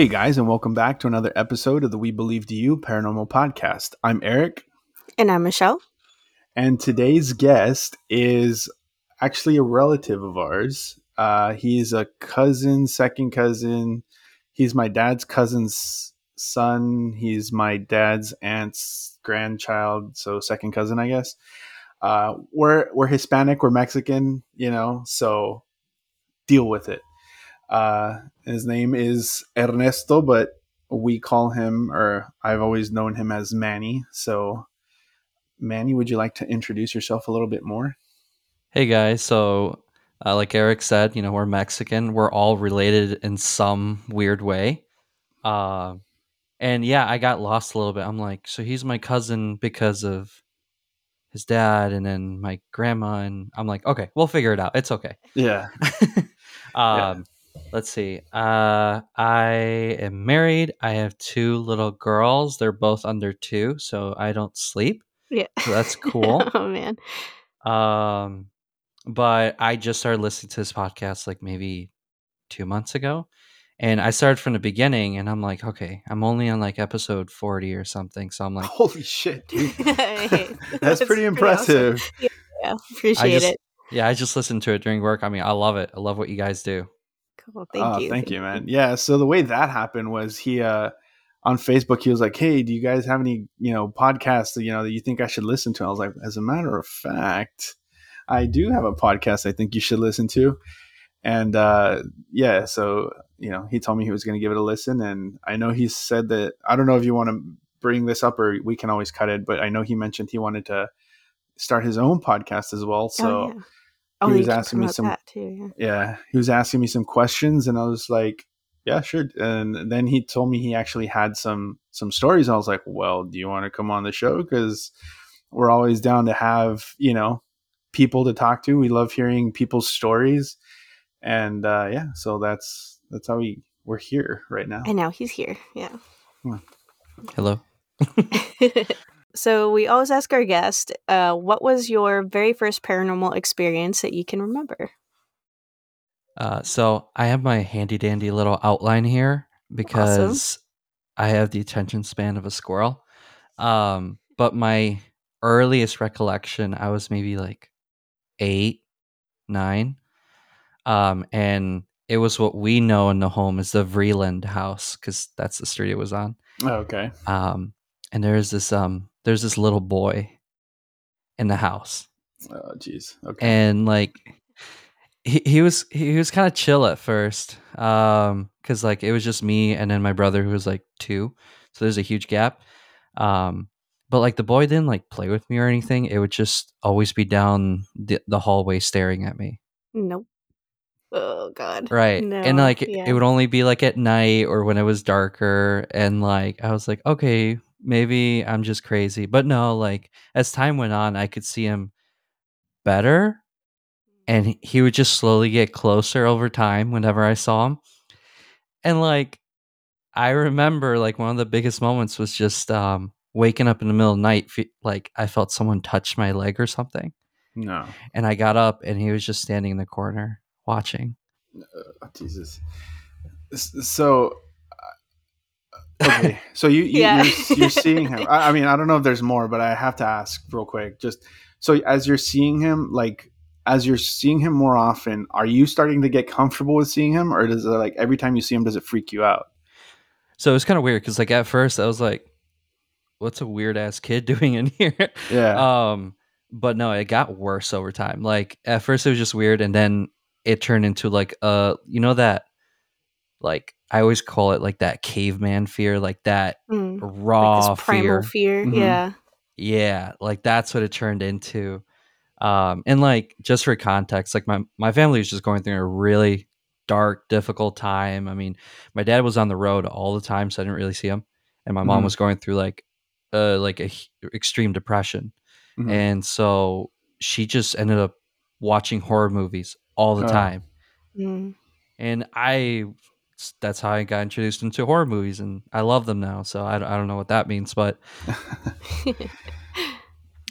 Hey guys, and welcome back to another episode of the We Believe to You Paranormal Podcast. I'm Eric, And I'm Michelle. and today's guest is actually a relative of ours. Uh, he's a cousin, second cousin. He's my dad's cousin's son. He's my dad's aunt's grandchild, so second cousin, I guess. Uh, we're we're Hispanic, we're Mexican, you know, so deal with it. Uh, his name is Ernesto, but we call him, or I've always known him as Manny. So, Manny, would you like to introduce yourself a little bit more? Hey guys, so uh, like Eric said, you know, we're Mexican. We're all related in some weird way. Uh, and yeah, I got lost a little bit. I'm like, so he's my cousin because of his dad and then my grandma. And I'm like, okay, we'll figure it out. It's okay. Yeah. um, Let's see. Uh, I am married. I have two little girls. They're both under two, so I don't sleep. Yeah. So that's cool. oh man. Um, but I just started listening to this podcast like maybe two months ago. And I started from the beginning and I'm like, okay, I'm only on like episode 40 or something. So I'm like, Holy shit, dude. Hey, That's, pretty awesome. impressive. Yeah, appreciate just- it. yeah, I just listened to it during work. I mean, I love it. I love what you guys do. Cool. Thank oh, you. Thank you, man. Yeah. So the way that happened was he uh on Facebook he was like, "Hey, do you guys have any you know podcasts that you know that you think I should listen to?" I was like, "As a matter of fact, I do have a podcast I think you should listen to." And uh yeah, so you know he told me he was going to give it a listen, and I know he said that I don't know if you want to bring this up or we can always cut it, but I know he mentioned he wanted to start his own podcast as well. So. oh, yeah. Oh, he was asking me some- that too. yeah, he was asking me some questions, and I was like, "Yeah, sure." And then he told me he actually had some some stories. I was like, "Well, do you want to come on the show? Because we're always down to have you know people to talk to. We love hearing people's stories, and uh, yeah, so that's that's how we we're here right now. And now he's here. Yeah. Hello. so we always ask our guest, uh, what was your very first paranormal experience that you can remember? Uh, so I have my handy dandy little outline here because I have the attention span of a squirrel. Um, but my earliest recollection, I was maybe like eight, nine. Um, and it was what we know in the home as the Vreeland house because that's the street it was on. okay, Um, and there's this um, there's this little boy in the house, oh jeez, okay, and like he, he was he was kind of chill at first um because like it was just me and then my brother who was like two. So there's a huge gap. Um but like the boy didn't like play with me or anything. It would just always be down the, the hallway staring at me. Nope. Oh God. right. No, and like yeah. it would only be like at night or when it was darker. And like i was like okay maybe i'm just crazy but no like as time went on i could see him better and he- he would just slowly get closer over time whenever I saw him. And like I remember like one of the biggest moments was just um waking up in the middle of the night fe- like I felt someone touch my leg or something no, and I got up and he was just standing in the corner watching. oh, Jesus. So, okay, so you, you Yeah. you're, you're seeing him. I, I mean, I don't know if there's more, but I have to ask real quick. Just so as you're seeing him, like as you're seeing him more often, are you starting to get comfortable with seeing him, or does it like every time you see him, does it freak you out? So it was kind of weird cuz like at first I was like what's a weird ass kid doing in here? Yeah. um but no it got worse over time like at first it was just weird and then it turned into like uh you know that like i always call it like that caveman fear like that Mm. raw like fear fear. Mhm. Yeah. yeah like that's what it turned into um and like just for context like my my family was just going through a really dark difficult time i mean my dad was on the road all the time so i didn't really see him and my mom Mhm. was going through like uh like a extreme depression Mhm. and so she just ended up watching horror movies all the Oh. time Mm. and i that's how i got introduced into horror movies and i love them now so i, I don't know what that means but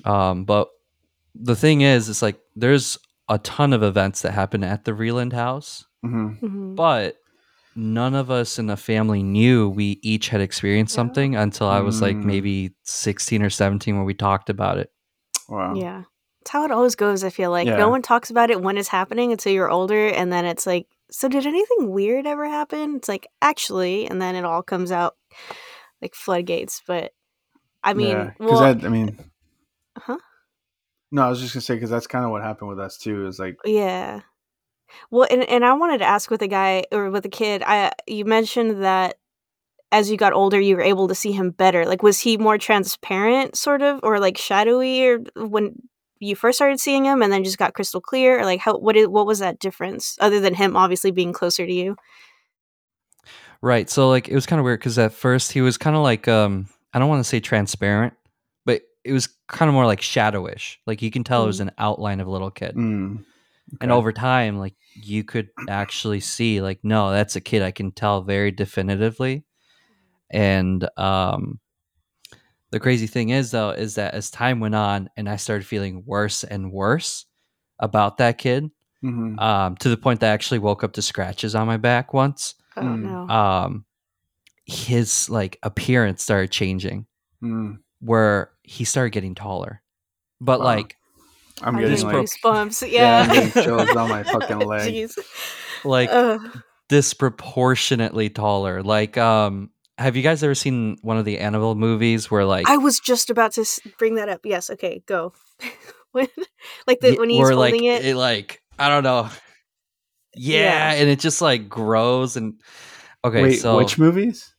um but the thing is it's like there's a ton of events that happen at the Vreeland house Mhm. Mhm. but none of us in the family knew we each had experienced Yeah. something until I was like Mm. maybe 16 or 17 when we talked about it. Wow. Yeah. It's how it always goes, I feel like. Yeah. No one talks about it when it's happening until you're older, and then it's like, so did anything weird ever happen? It's like, actually, and then it all comes out like floodgates. But I mean, yeah, well, that I mean, huh? no, I was just gonna say because that's kind of what happened with us too. Is like, Yeah. Well, and and I wanted to ask with the guy or with the kid, I you mentioned that as you got older, you were able to see him better. Like, was he more transparent, sort of, or like shadowy, or when you first started seeing him, and then just got crystal clear, or like how what is what was that difference other than him obviously being closer to you? Right. So like it was kind of weird because at first he was kind of like um I don't want to say transparent, but it was kind of more like shadowish. Like you can tell it was Mm. an outline of a little kid. mm, And over time, like you could actually see, like, no, that's a kid. I can tell very definitively. And um, the crazy thing is, though, is that as time went on, and I started feeling worse and worse about that kid, Mhm. um, to the point that I actually woke up to scratches on my back once. Oh Mm. no. Um, his like appearance started changing, Mm. where he started getting taller, but Wow. like I'm I'm getting just getting like, goosebumps. yeah, Yeah. I'm getting chills on my fucking leg. Jeez. like Ugh. disproportionately taller. Like, um, have you guys ever seen one of the Annabelle movies where like I was just about to bring that up. Yes. Okay. Go. when, like the, when he's holding like it. like I don't know, yeah, Yeah. and it just like grows and okay, Wait, so which movies?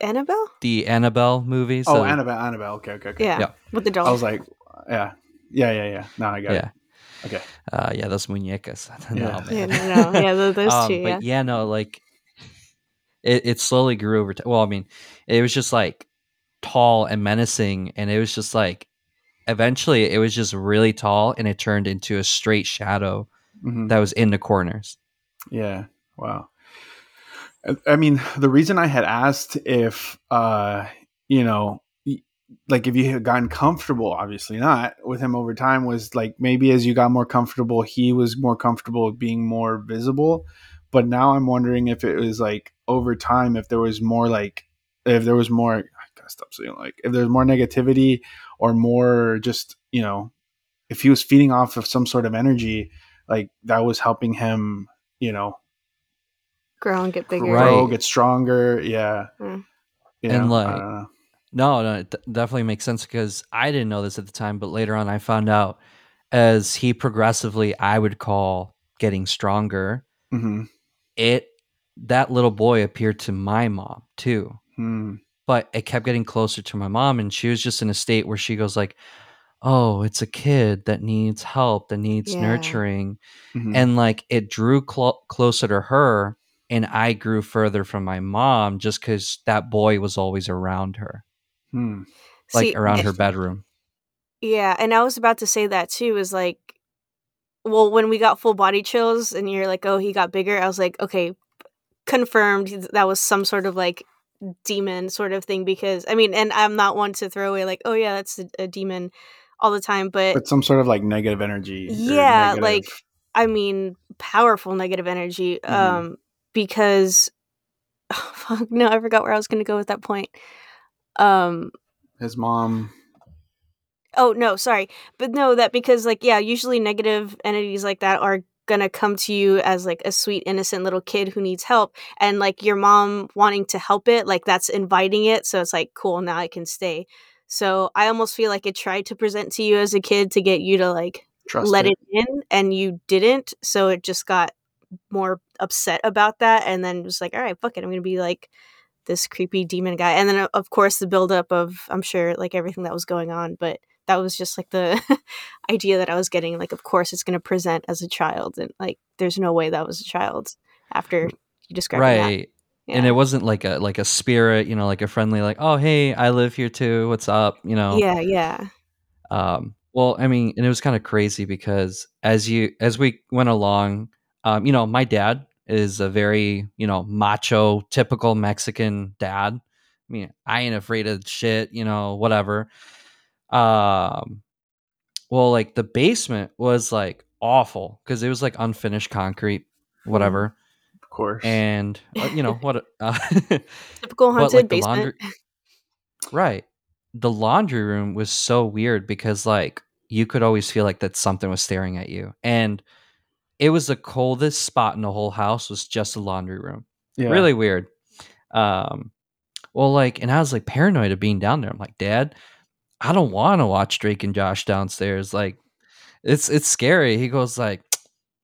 Annabelle. the Annabelle movies. Oh, so- Annabelle, Annabelle. Okay, okay, okay. Yeah. Yeah. With the doll. I was like, yeah, yeah, yeah, yeah. No, I got yeah, it. Okay. uh, yeah, those muñecas. no, Yeah. yeah. man. No. No. Yeah. tho- Those um, two. Yeah. but yeah, no, like it, it slowly grew over time. Well, I mean, it was just like tall and menacing, and it was just like eventually it was just really tall, and it turned into a straight shadow Mhm. that was in the corners. Yeah. Wow. I- I mean, the reason I had asked if, uh, you know, like if you had gotten comfortable, obviously not with him over time, was like maybe as you got more comfortable, he was more comfortable being more visible. But now I'm wondering if it was like over time, if there was more like, if there was more, I gotta stop saying like, if there's more negativity or more just, you know, if he was feeding off of some sort of energy, like that was helping him, you know, Grow and get bigger. Right. grow, get stronger. Yeah. Mm. You And, know, I like, don't know. No, no, it d- definitely makes sense because I didn't know this at the time, but later on I found out as he progressively, I would call getting stronger. Mhm. It that little boy appeared to my mom too. Hmm. but it kept getting closer to my mom and she was just in a state where she goes like oh it's a kid that needs help that needs Yeah. nurturing Mhm. and like it drew clo- closer to her and i grew further from my mom just because that boy was always around her Hmm. like See, around her bedroom Yeah, and I was about to say that too. Is like, well, when we got full body chills, and you're like, "Oh, he got bigger." I was like, "Okay, confirmed." That was some sort of like demon sort of thing. Because I mean, and I'm not one to throw away like, "Oh yeah, that's a, a demon," all the time. But But some sort of like negative energy. Yeah, negative- like I mean, powerful negative energy. Mhm. Um, because oh, fuck, no, I forgot where I was going to go with that point. Um, his mom. Oh no, sorry. But no, that because like yeah, usually negative entities like that are gonna come to you as like a sweet innocent little kid who needs help and like your mom wanting to help it, like that's inviting it. So it's like, cool, now I can stay. So I almost feel like it tried to present to you as a kid to get you to like Trust let it. it in and you didn't. So it just got more upset about that and then was like, all right, fuck it. I'm gonna be like this creepy demon guy. And then of course the buildup of I'm sure like everything that was going on, but that was just like the idea that I was getting. Like, of course it's gonna present as a child and like there's no way that was a child after you described that. right and it wasn't like a like a spirit you know like a friendly like oh hey i live here too what's up you know Yeah, yeah. Um, well, I mean, and it was kind of crazy because as you as we went along, um, you know, my dad is a very you know macho, typical Mexican dad. I mean, I ain't afraid of shit, you know, whatever. Um, well, like the basement was like awful because it was like unfinished concrete, whatever. Of course. and uh, you know what? Uh, Typical but haunted like basement. laundry, right? The laundry room was so weird because like you could always feel like that something was staring at you, and it was the coldest spot in the whole house. Was just the laundry room. yeah. Really weird. Um, well, like, and I was like paranoid of being down there. I'm like, Dad, I don't want to watch Drake and Josh downstairs. Like, it's it's scary. He goes like,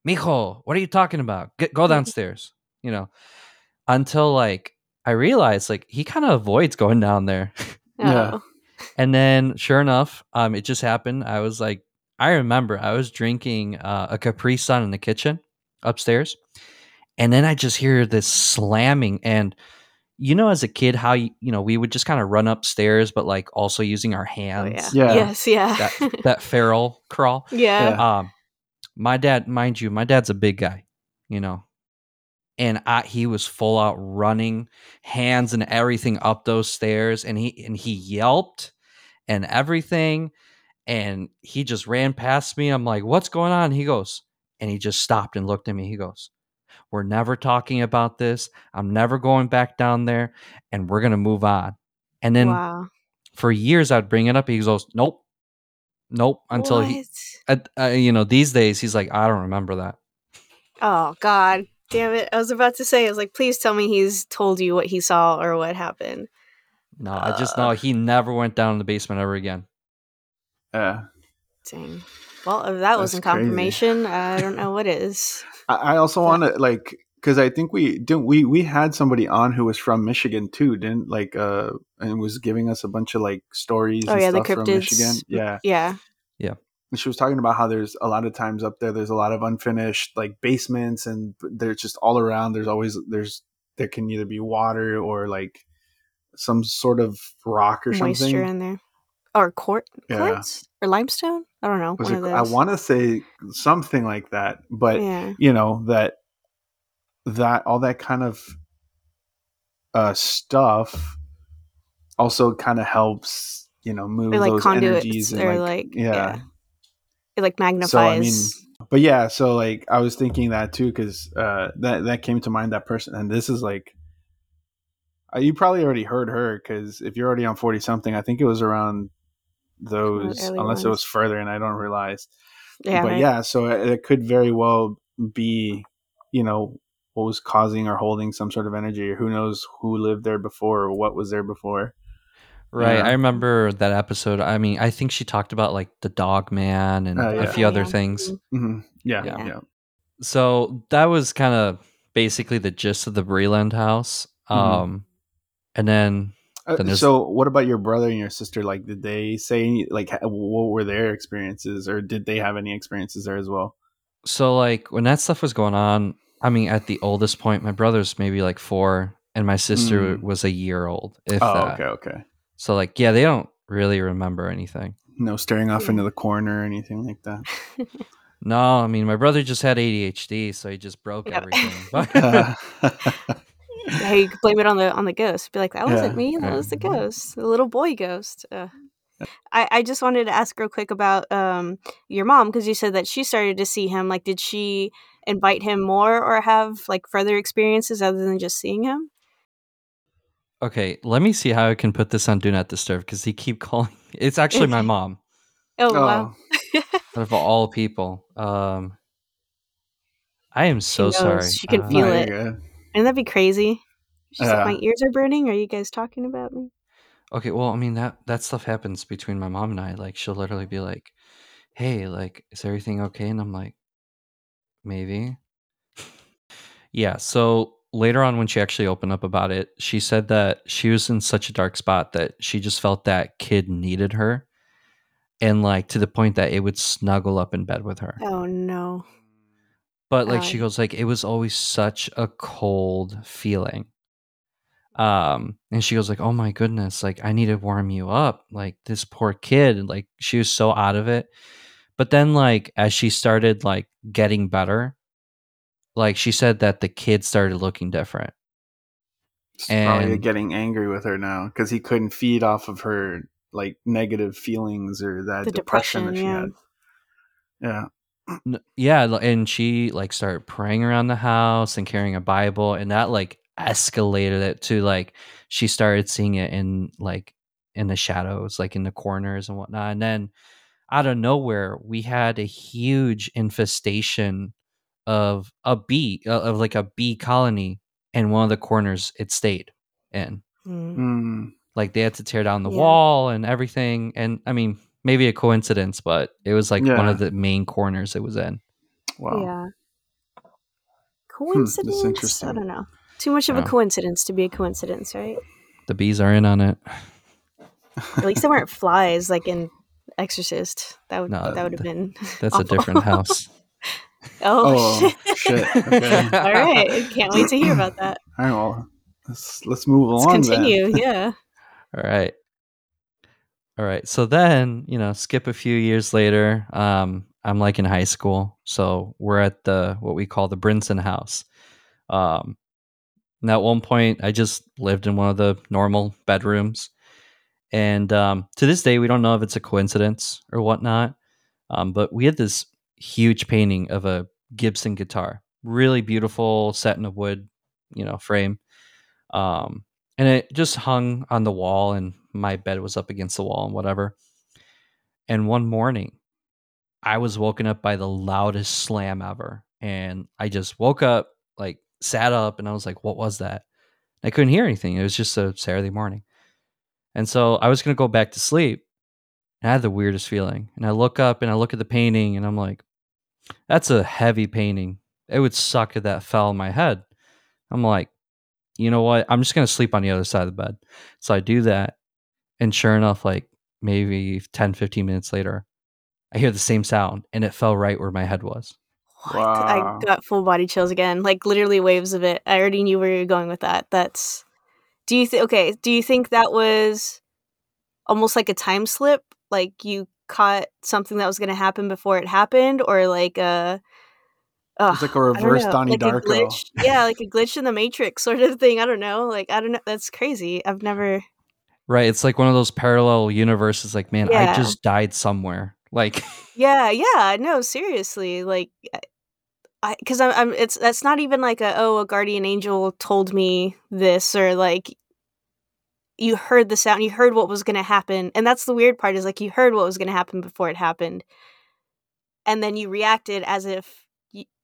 Mijo, what are you talking about? Get, go downstairs. You know, until like I realized like he kind of avoids going down there. Yeah. Oh. and then sure enough, um, it just happened. I was like, I remember I was drinking uh, a Capri Sun in the kitchen upstairs, and then I just hear this slamming and. You know, as a kid, how you, you know we would just kind of run upstairs, but like also using our Oh, hands. yeah. Yeah. Yes, yeah. That that feral crawl. yeah. Yeah. Um, my dad, mind you, my dad's a big guy, you know, and I, he was full out running, hands and everything up those stairs, and he and he yelped and everything, and he just ran past me. I'm like, "What's going on?" He goes, and he just stopped and looked at me. He goes, "We're never talking about this. I'm never going back down there, and we're gonna move on." And then wow. for years, I'd bring it up. He goes, "Nope." Nope. Until he, uh, uh, you know, these days he's like, I don't remember that. Oh God, damn it! I was about to say, I was like, please tell me he's told you what he saw or what happened. No, I just Uh. know he never went down in the basement ever again. Yeah. Dang. Well, if that wasn't That's crazy. confirmation, I don't know what is. I, I also want to like because I think we didn't we we had somebody on who was from Michigan too, didn't like uh and was giving us a bunch of like stories. Oh and yeah, the stuff from cryptids. Michigan. Yeah, Yeah. and she was talking about how there's a lot of times up there. There's a lot of unfinished like basements, and they're just all around. There's always there's there can either be water or like some sort of rock or something, Moisture something. in there, or quart Yeah. quartz or limestone. I don't know. One it, I want to say something like that, but yeah. you know that that all that kind of uh stuff also kind of helps you know move like those energies and or like, like yeah. yeah. It like magnifies. so i mean but yeah so like i was thinking that too because uh that that came to mind that person and this is like uh, you probably already heard her because if you're already on 40 something i think it was around those early unless it was further and i don't realize yeah, but right. yeah, so it, it could very well be, you know, what was causing or holding some sort of energy, or who knows who lived there before or what was there before. Right. Yeah. I remember that episode. I mean, I think she talked about like the dog man and Oh, yeah. a few other yeah. things. Mhm. hmm Yeah, Yeah. yeah, So that was kind of basically the gist of the Vreeland house. Mhm. Um, and then Uh, so, what about your brother and your sister? Like, did they say any, like what were their experiences, or did they have any experiences there as well? So like when that stuff was going on, I mean, at the oldest point, my brother's maybe like four, and my sister Mm. was a year old. If oh, that. okay, okay. So like, yeah, they don't really remember anything. No staring off into the corner or anything like that. No, I mean, my brother just had ADHD, so he just broke Yeah. everything. But Yeah, you could blame it on the on the ghost. Be like, that wasn't Yeah. me. That Yeah. was the ghost, the little boy ghost. Uh, I I just wanted to ask real quick about um your mom because you said that she started to see him. Like, did she invite him more or have like further experiences other than just seeing him? okay, let me see how I can put this on Do Not Disturb because he keep calling. It's actually my mom, Oh, wow. out of all people. Um, I am so knows. sorry. She can Uh, feel no, you're it. And that'd be crazy. She's like, my ears are burning. Are you guys talking about me? Okay, well, I mean that that stuff happens between my mom and I. Like, she'll literally be like, "Hey, like, is everything okay?" And I'm like, "Maybe." yeah. So later on, when she actually opened up about it, she said that she was in such a dark spot that she just felt that kid needed her, and like to the point that it would snuggle up in bed with her. Oh no. But like she Oh. goes like it was always such a cold feeling. Um and she goes like, "Oh my goodness, like I need to warm you up. Like this poor kid." And like she was so out of it. But then like as she started like getting better, like she said that the kid started looking different. He's probably And- getting angry with her now because he couldn't feed off of her like negative feelings or that depression, depression, that she yeah. had. Yeah. N- yeah, and she like started praying around the house and carrying a Bible, and that like escalated it to like she started seeing it in like in the shadows, like in the corners and whatnot. And then out of nowhere, we had a huge infestation of a bee, uh, of like a bee colony in one of the corners it stayed in. Mm. Mm, Like they had to tear down the Yeah. wall and everything. And I mean, maybe a coincidence, but it was like one of the main corners it was in. wow. Yeah. Hmm, that's Coincidence? I don't know. Too much of a coincidence to be a coincidence, right? The bees are in on it. At least they weren't flies like in Exorcist. That would No, that would have been That's a different house. Oh, Oh, shit. shit. Okay. All right. Can't wait to hear about that. All right, well, let's let's move Let's along. continue. Yeah. All right. All right. So then, you know, skip a few years later. Um, I'm like in high school. So we're at the what we call the Brinson house. Um and at one point I just lived in one of the normal bedrooms. And um to this day we don't know if it's a coincidence or whatnot. Um, but we had this huge painting of a Gibson guitar. Really beautiful, set in a wood, you know, frame. Um and it just hung on the wall and my bed was up against the wall and whatever. And one morning i was woken up by the loudest slam ever. And i just woke up like sat up and i was like what was that? I couldn't hear anything. It was just a saturday morning. And so i was going to go back to sleep and i had the weirdest feeling. And i look up and i look at the painting and i'm like that's a heavy painting. It would suck if that fell on my head. I'm like you know what? I'm just going to sleep on the other side of the bed. So I do that. And sure enough, like maybe 10, 15 minutes later, I hear the same sound and it fell right where my head was. What? Wow. I got full body chills again. Like literally waves of it. I already knew where you were going with that. That's. Do you think? Okay. Do you think that was almost like a time slip? Like you caught something that was going to happen before it happened, or like a. Ugh, It's like a reverse know, Donnie like Darko. glitch. Yeah, like a glitch in the Matrix sort of thing. I don't know. Like I don't know. That's crazy. I've never. Right. It's like one of those parallel universes. Like, man, I just died somewhere. Like, Yeah, yeah, no, seriously, like, I, because I'm, I'm, it's that's not even like a oh, a guardian angel told me this or like, you heard the sound, you heard what was gonna happen, and that's the weird part is like you heard what was gonna happen before it happened, and then you reacted as if y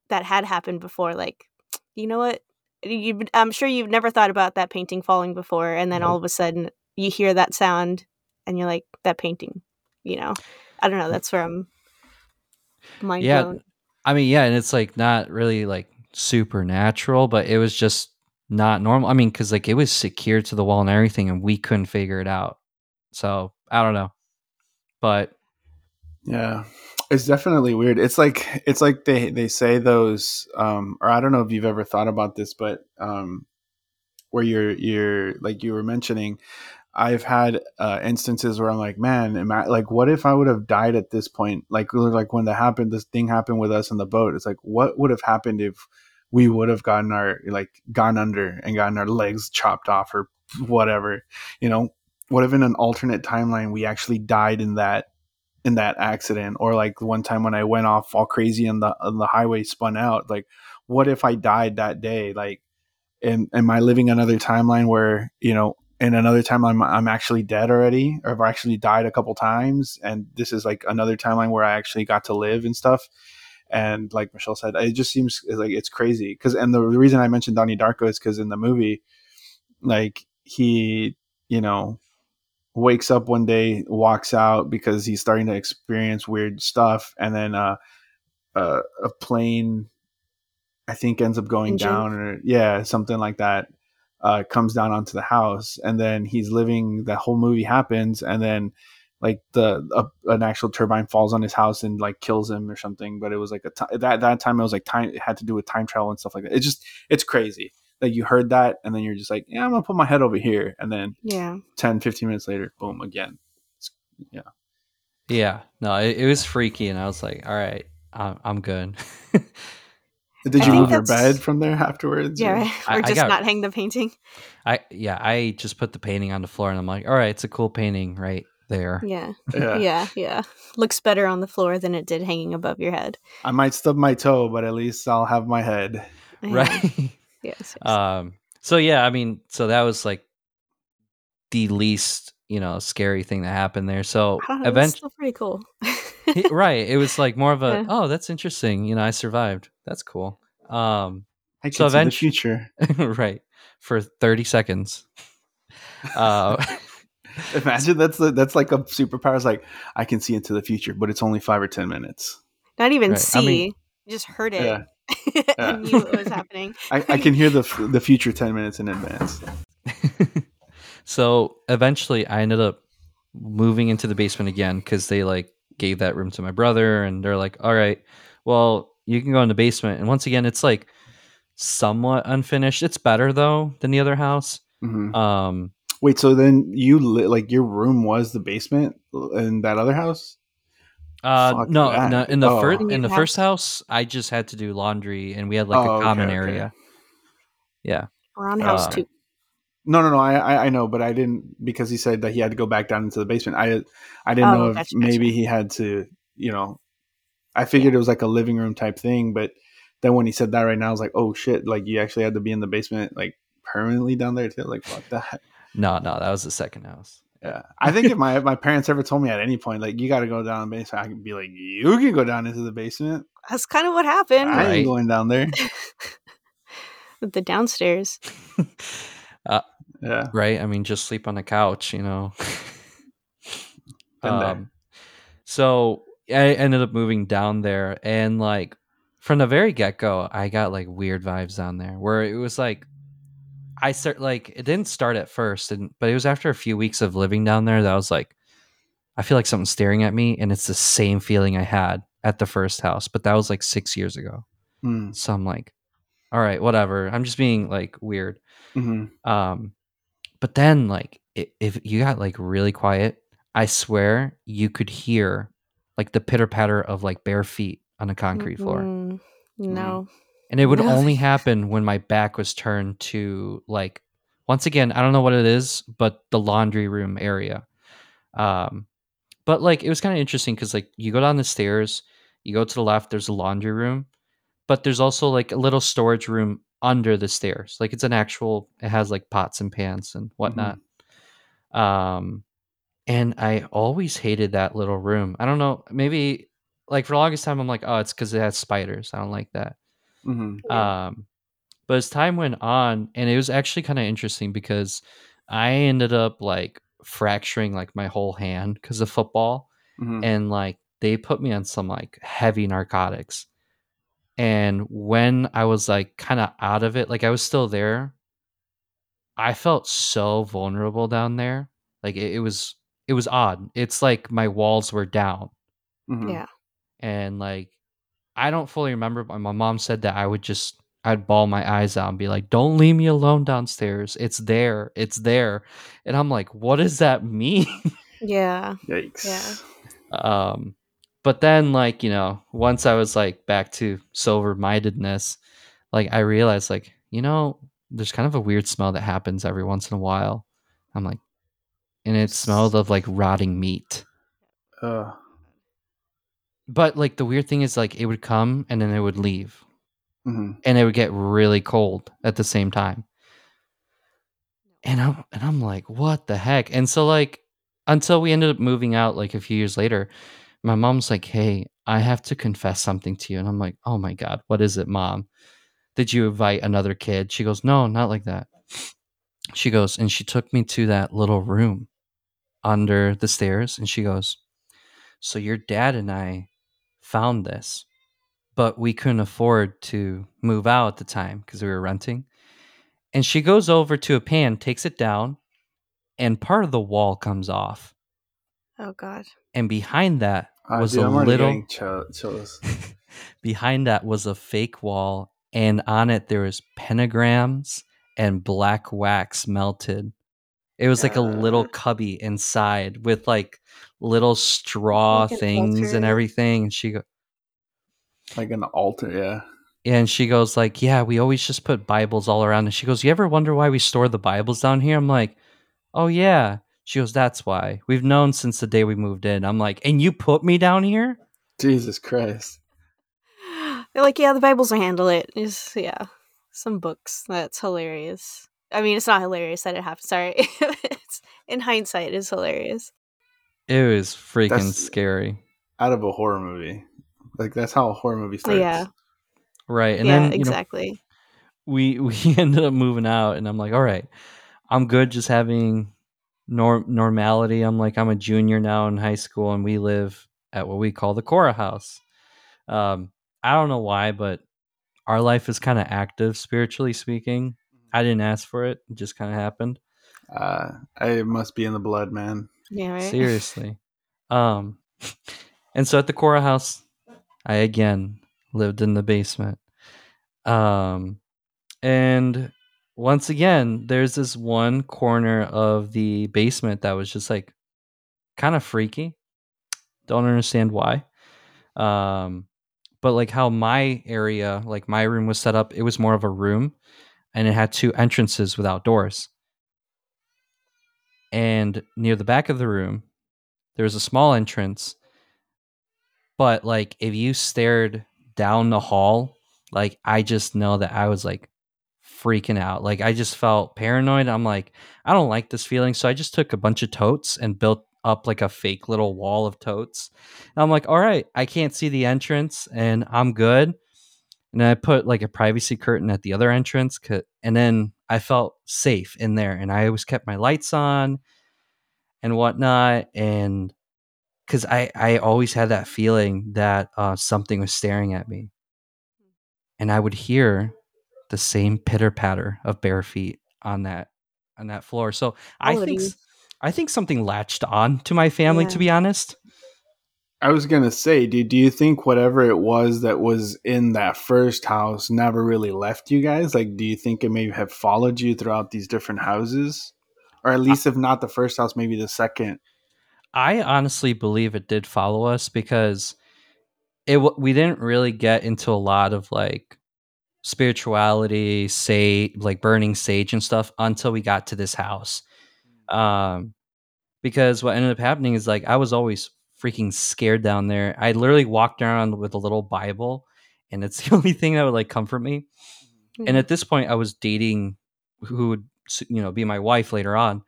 that had happened before. Like, you know what? You, I'm sure you've never thought about that painting falling before, and then all of a sudden you hear that sound, and you're like, that painting, you know. I don't know. That's where I'm mind yeah. blown. I mean, yeah. And it's like not really like supernatural, but it was just not normal. I mean, because like it was secured to the wall and everything, and we couldn't figure it out. So I don't know. But Yeah. It's definitely weird. It's like it's like they they say those um or I don't know if you've ever thought about this but um where you're you're like you were mentioning I've had uh instances where I'm like man ima- like what if I would have died at this point? Like like when that happened this thing happened with us in the boat. It's like what would have happened if we would have gotten our like gone under and gotten our legs chopped off or whatever you know? What if in an alternate timeline we actually died in that in that accident or like one time when I went off all crazy on the on the highway spun out like what if I died that day? Like am, am I living another timeline where you know in another timeline I'm, I'm actually dead already? Or have actually died a couple times and this is like another timeline where I actually got to live and stuff? And like Michelle said it just seems like it's crazy. Because and the reason I mentioned Donnie Darko is because in the movie like he you know wakes up one day, walks out because he's starting to experience weird stuff, and then uh, uh, a plane, I think, ends up going Engine. down, or yeah, something like that, uh, comes down onto the house, and then he's living. The whole movie happens, and then like the a, an actual turbine falls on his house and like kills him or something. But it was like a ti that that time it was like time it had to do with time travel and stuff like that. It just it's crazy. Like you heard that, and then you're just like, yeah, I'm gonna put my head over here, and then Yeah. 10 15 minutes later boom again It's- yeah yeah, no, it, it was freaky, and I was like, all right, I'm, I'm good. did you move your bed from there afterwards Yeah, or- right. I- or I just got- not hang the painting. I yeah, I just put the painting on the floor, and I'm like, all right, it's a cool painting, right? there. Yeah. Yeah. Yeah. Yeah. Looks better on the floor than it did hanging above your head. I might stub my toe, but at least I'll have my head. Yeah. Right. Yes. yes. um so yeah, I mean, so that was like the least, you know, scary thing that happened there. So I know, eventually pretty cool. right, it was like more of a Yeah. oh, that's interesting, you know, I survived. That's cool. Um I can So see the future. right. For 30 seconds. Uh Imagine that's the, that's like a superpower. It's like I can see into the future, but it's only five or ten minutes. Not even Right. I see. mean- you just heard it Yeah. and knew what was happening. I, I can hear the f- the future ten minutes in advance. so eventually I ended up moving into the basement again because they like gave that room to my brother and they're like, all right, well, you can go in the basement. And once again, it's like somewhat unfinished. It's better though than the other house. hmm Um Wait, so then you li- like your room was the basement in that other house? Uh no, that. no in the Oh. first In in the first house I just had to do laundry and we had like Oh, a common okay. area. Yeah. Roundhouse Uh, two. No, no, no. I, I I know, but I didn't because he said that he had to go back down into the basement. I I didn't Oh, know if gotcha, maybe gotcha. he had to, you know. I figured it was like a living room type thing, but then when he said that right now, I was like, oh shit! Like you actually had to be in the basement like permanently down there too. Like fuck that. No, no, that was the second house. Yeah, I think if my if my parents ever told me at any point like you got to go down the basement, I could be like, you can go down into the basement. That's kind of what happened I Right. ain't going down there. the downstairs. Yeah, right? I mean, just sleep on the couch, you know. Um, so I ended up moving down there, and like from the very get go, I got like weird vibes down there, where it was like I start like it didn't start at first, and but it was after a few weeks of living down there that I was like, I feel like something's staring at me, and it's the same feeling I had at the first house, but that was like six years ago. Mm, So I'm like, all right, whatever. I'm just being like weird. mhm. Um, but then like i- if you got like really quiet, I swear you could hear like the pitter patter of like bare feet on a concrete floor, Mm, no. And it would Really? only happen when my back was turned to like once again I don't know what it is, but the laundry room area. Um, but like it was kind of interesting because like you go down the stairs, you go to the left, there's a laundry room, but there's also like a little storage room under the stairs. Like it's an actual, it has like pots and pans and whatnot. Um, and I always hated that little room. I don't know, maybe like for the longest time, I'm like, oh, it's because it has spiders. I don't like that. Mhm. Um, but as time went on, and it was actually kind of interesting because I ended up like fracturing like my whole hand because of football Mhm. and like they put me on some like heavy narcotics and when i was like kind of out of it like i was still there i felt so vulnerable down there like it, it was it was odd it's like my walls were down Mhm. Yeah. and like i don't fully remember but my mom said that i would just i'd bawl my eyes out and be like don't leave me alone downstairs. It's there. It's there. And i'm like what does that mean? Yeah. Yikes. Yeah. um but then like you know once i was like back to sober mindedness like i realized like you know there's kind of a weird smell that happens every once in a while. I'm like and it smelled of like rotting meat. Uh, but like the weird thing is like it would come and then it would leave. Mhm. and it would get really cold at the same time. And i'm and i'm like what the heck? And so like until we ended up moving out like a few years later my mom's like hey i have to confess something to you. And i'm like oh my god what is it mom? Did you invite another kid? She goes no not like that. She goes and she took me to that little room under the stairs. And she goes so your dad and i found this but we couldn't afford to move out at the time because we were renting and she goes over to a pan takes it down and part of the wall comes off Oh God. and behind that Ah, was dude, a I'm little chills. behind that was a fake wall and on it there was pentagrams and black wax melted it was like a little cubby inside with like little straw Like an things and everything and she go Like an altar, yeah. and she goes like yeah we always just put bibles all around and she goes you ever wonder why we store the bibles down here i'm like oh yeah She goes, "That's why. We've known since the day we moved in." I'm like, "And you put me down here?" Jesus Christ. They're like, yeah, the Bibles will handle it. It's, yeah, some books. That's hilarious. I mean, it's not hilarious that it happened. Sorry. it's, in hindsight, it's hilarious. It was freaking That's- scary. Out of a horror movie. Like that's how a horror movie starts. Yeah. Right. And yeah, then you know, exactly. we we ended up moving out and I'm like, "All right. I'm good just having norm normality. I'm like I'm a junior now in high school and we live at what we call the Cora house. Um I don't know why, but our life is kind of active spiritually speaking. I didn't ask for it. It just kind of happened. Uh, I must be in the blood, man. Yeah, right. Seriously. Um and so at the Cora house, I again lived in the basement. Um and once again, there's this one corner of the basement that was just like kind of freaky. Don't understand why. Um but like how my area, like my room was set up, it was more of a room and it had two entrances without doors. And near the back of the room, there was a small entrance. But like if you stared down the hall, like I just know that I was like freaking out. Like I just felt paranoid. I'm like, I don't like this feeling. So I just took a bunch of totes and built up like a fake little wall of totes. And I'm like, all right, I can't see the entrance and I'm good. And I put like a privacy curtain at the other entrance. And then I felt safe in there. And I always kept my lights on and whatnot. And because I, I always had that feeling that uh, something was staring at me. And I would hear the same pitter patter of bare feet on that on that floor. So I think I think something latched on to my family. Yeah. To be honest, I was gonna say, do do you think whatever it was that was in that first house never really left you guys? Like, do you think it may have followed you throughout these different houses, or at least if not the first house, maybe the second? I honestly believe it did follow us because it we didn't really get into a lot of like spirituality, say like burning sage and stuff until we got to this house. Um, because what ended up happening is like I was always freaking scared down there. I literally walked around with a little Bible, and it's the only thing that would like comfort me. And Mhm. at this point, I was dating who would you know be my wife later on,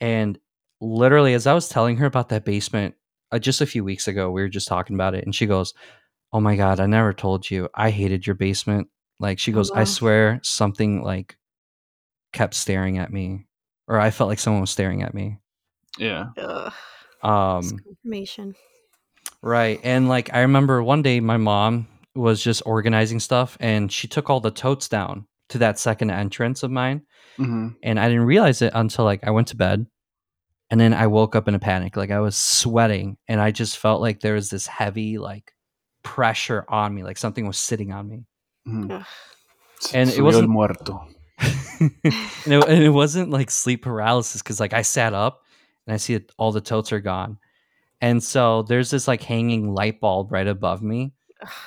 and literally as I was telling her about that basement uh, just a few weeks ago, we were just talking about it, and she goes, "Oh my god, I never told you. I hated your basement." Like she Oh, goes, "I swear something like kept staring at me, or I felt like someone was staring at me." Yeah. Ugh, Um, it's confirmation. Right. And like I remember one day my mom was just organizing stuff and she took all the totes down to that second entrance of mine hmm and I didn't realize it until like I went to bed. And then I woke up in a panic. Like I was sweating and I just felt like there was this heavy like pressure on me, like something was sitting on me. hmm And it wasn't- muerto. and, it, and it wasn't like sleep paralysis because like I sat up and I see that all the totes are gone, and so there's this like hanging light bulb right above me,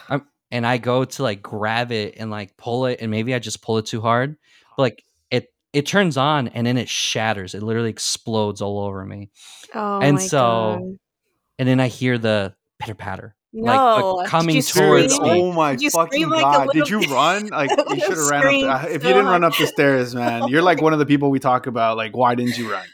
I'm, and I go to like grab it and like pull it, and maybe I just pull it too hard, but like it it turns on and then it shatters. It literally explodes all over me, Oh And my so, god. and then I hear the pitter patter. No. like, coming towards scream? me. Oh my fucking like god! Did you run? Like you should have ran up. The, if so you didn't run up the stairs, man, you're like one of the people we talk about. Like, why didn't you run?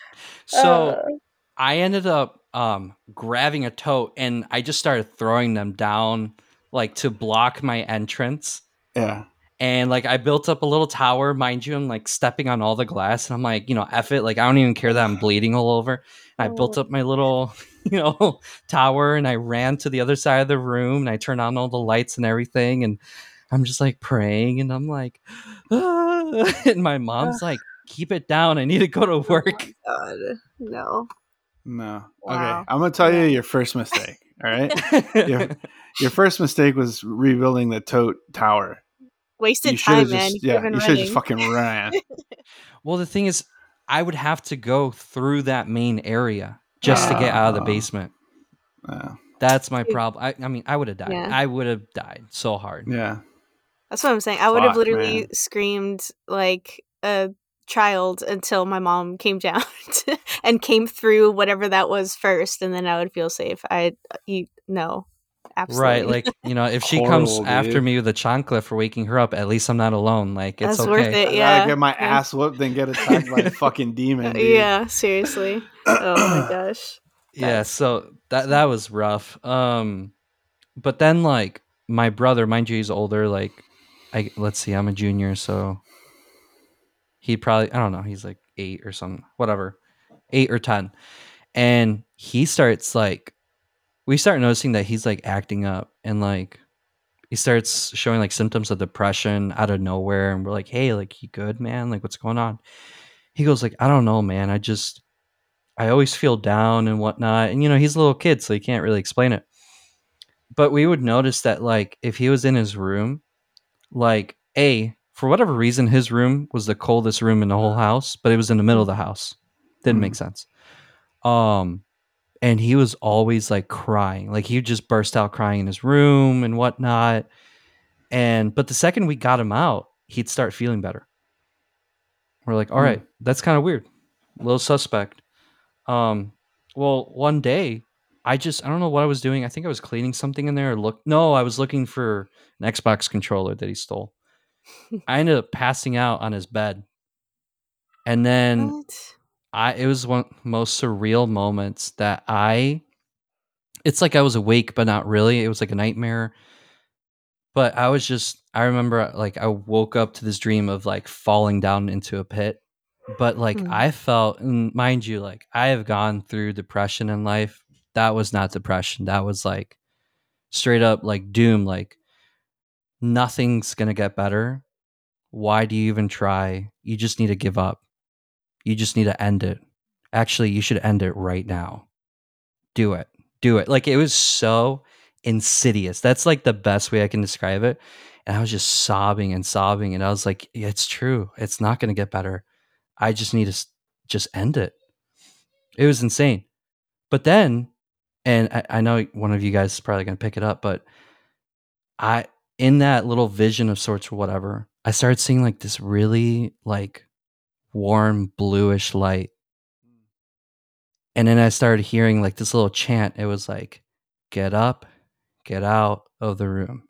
So. Uh, I ended up um, grabbing a tote and I just started throwing them down like to block my entrance. Yeah. And like I built up a little tower, mind you, I'm like stepping on all the glass and I'm like, you know, F it. Like I don't even care that I'm bleeding all over. And I built Oh. up my little, you know, tower and I ran to the other side of the room and I turned on all the lights and everything. And I'm just like praying and I'm like, ah. and my mom's like, keep it down. I need to go to work. Oh my god. No. No. Wow. Okay. I'm gonna tell you your first mistake. All right. Yeah. Your first mistake was rebuilding the tote tower. Wasted you should have time, man. You yeah. You should have just fucking ran. Well, the thing is, I would have to go through that main area just to get out of the Ah. basement. Yeah. That's my problem. I, I mean, I would have died. Yeah. I would have died so hard. Yeah. That's what I'm saying. I would have literally man. screamed like a child until my mom came down to, and came through whatever that was first, and then I would feel safe. I you no, absolutely Right, like you know, if she comes Horrible, after me with a chancla for waking her up, at least I'm not alone. Like it's That's okay. worth it. I Yeah, gotta get my yeah. ass whooped and get attacked by a fucking demon. dude. yeah, seriously. Oh my gosh. Yeah, That's- so that that was rough. Um but then like my brother, mind you, he's older, like I let's see, I'm a junior, so he probably I don't know, he's like eight or something, whatever. Eight or ten. And he starts like we start noticing that he's like acting up and like he starts showing like symptoms of depression out of nowhere and we're like, Hey, like you good, man? Like what's going on? He goes like, I don't know, man. I just I always feel down and whatnot. And you know, he's a little kid, so he can't really explain it. But we would notice that like if he was in his room, like A, for whatever reason, his room was the coldest room in the whole house, but it was in the middle of the house. Didn't make sense. Um and he was always like crying. Like he just burst out crying in his room and whatnot. And but the second we got him out, he'd start feeling better. We're like, all Hmm. right, that's kind of weird. A little suspect. Um, well, one day I just I don't know what I was doing. I think I was cleaning something in there. Or look, no, I was looking for an Xbox controller that he stole. I ended up passing out on his bed, and then What? I it was one of the most surreal moments that I. It's like I was awake, but not really. It was like a nightmare. But I was just I remember like I woke up to this dream of like falling down into a pit. But like Hmm. I felt and mind you, like I have gone through depression in life. That was not depression. That was like straight up like doom, like nothing's gonna get better. Why do you even try? You just need to give up. You just need to end it. Actually, you should end it right now. Do it. Do it. Like it was so insidious. That's like the best way I can describe it. And I was just sobbing and sobbing. And I was like, it's true. It's not going to get better. I just need to just end it. It was insane. But then, and I, I know one of you guys is probably going to pick it up, but I, in that little vision of sorts or whatever, I started seeing like this really like warm bluish light. And then I started hearing like this little chant. It was like, get up, get out of the room,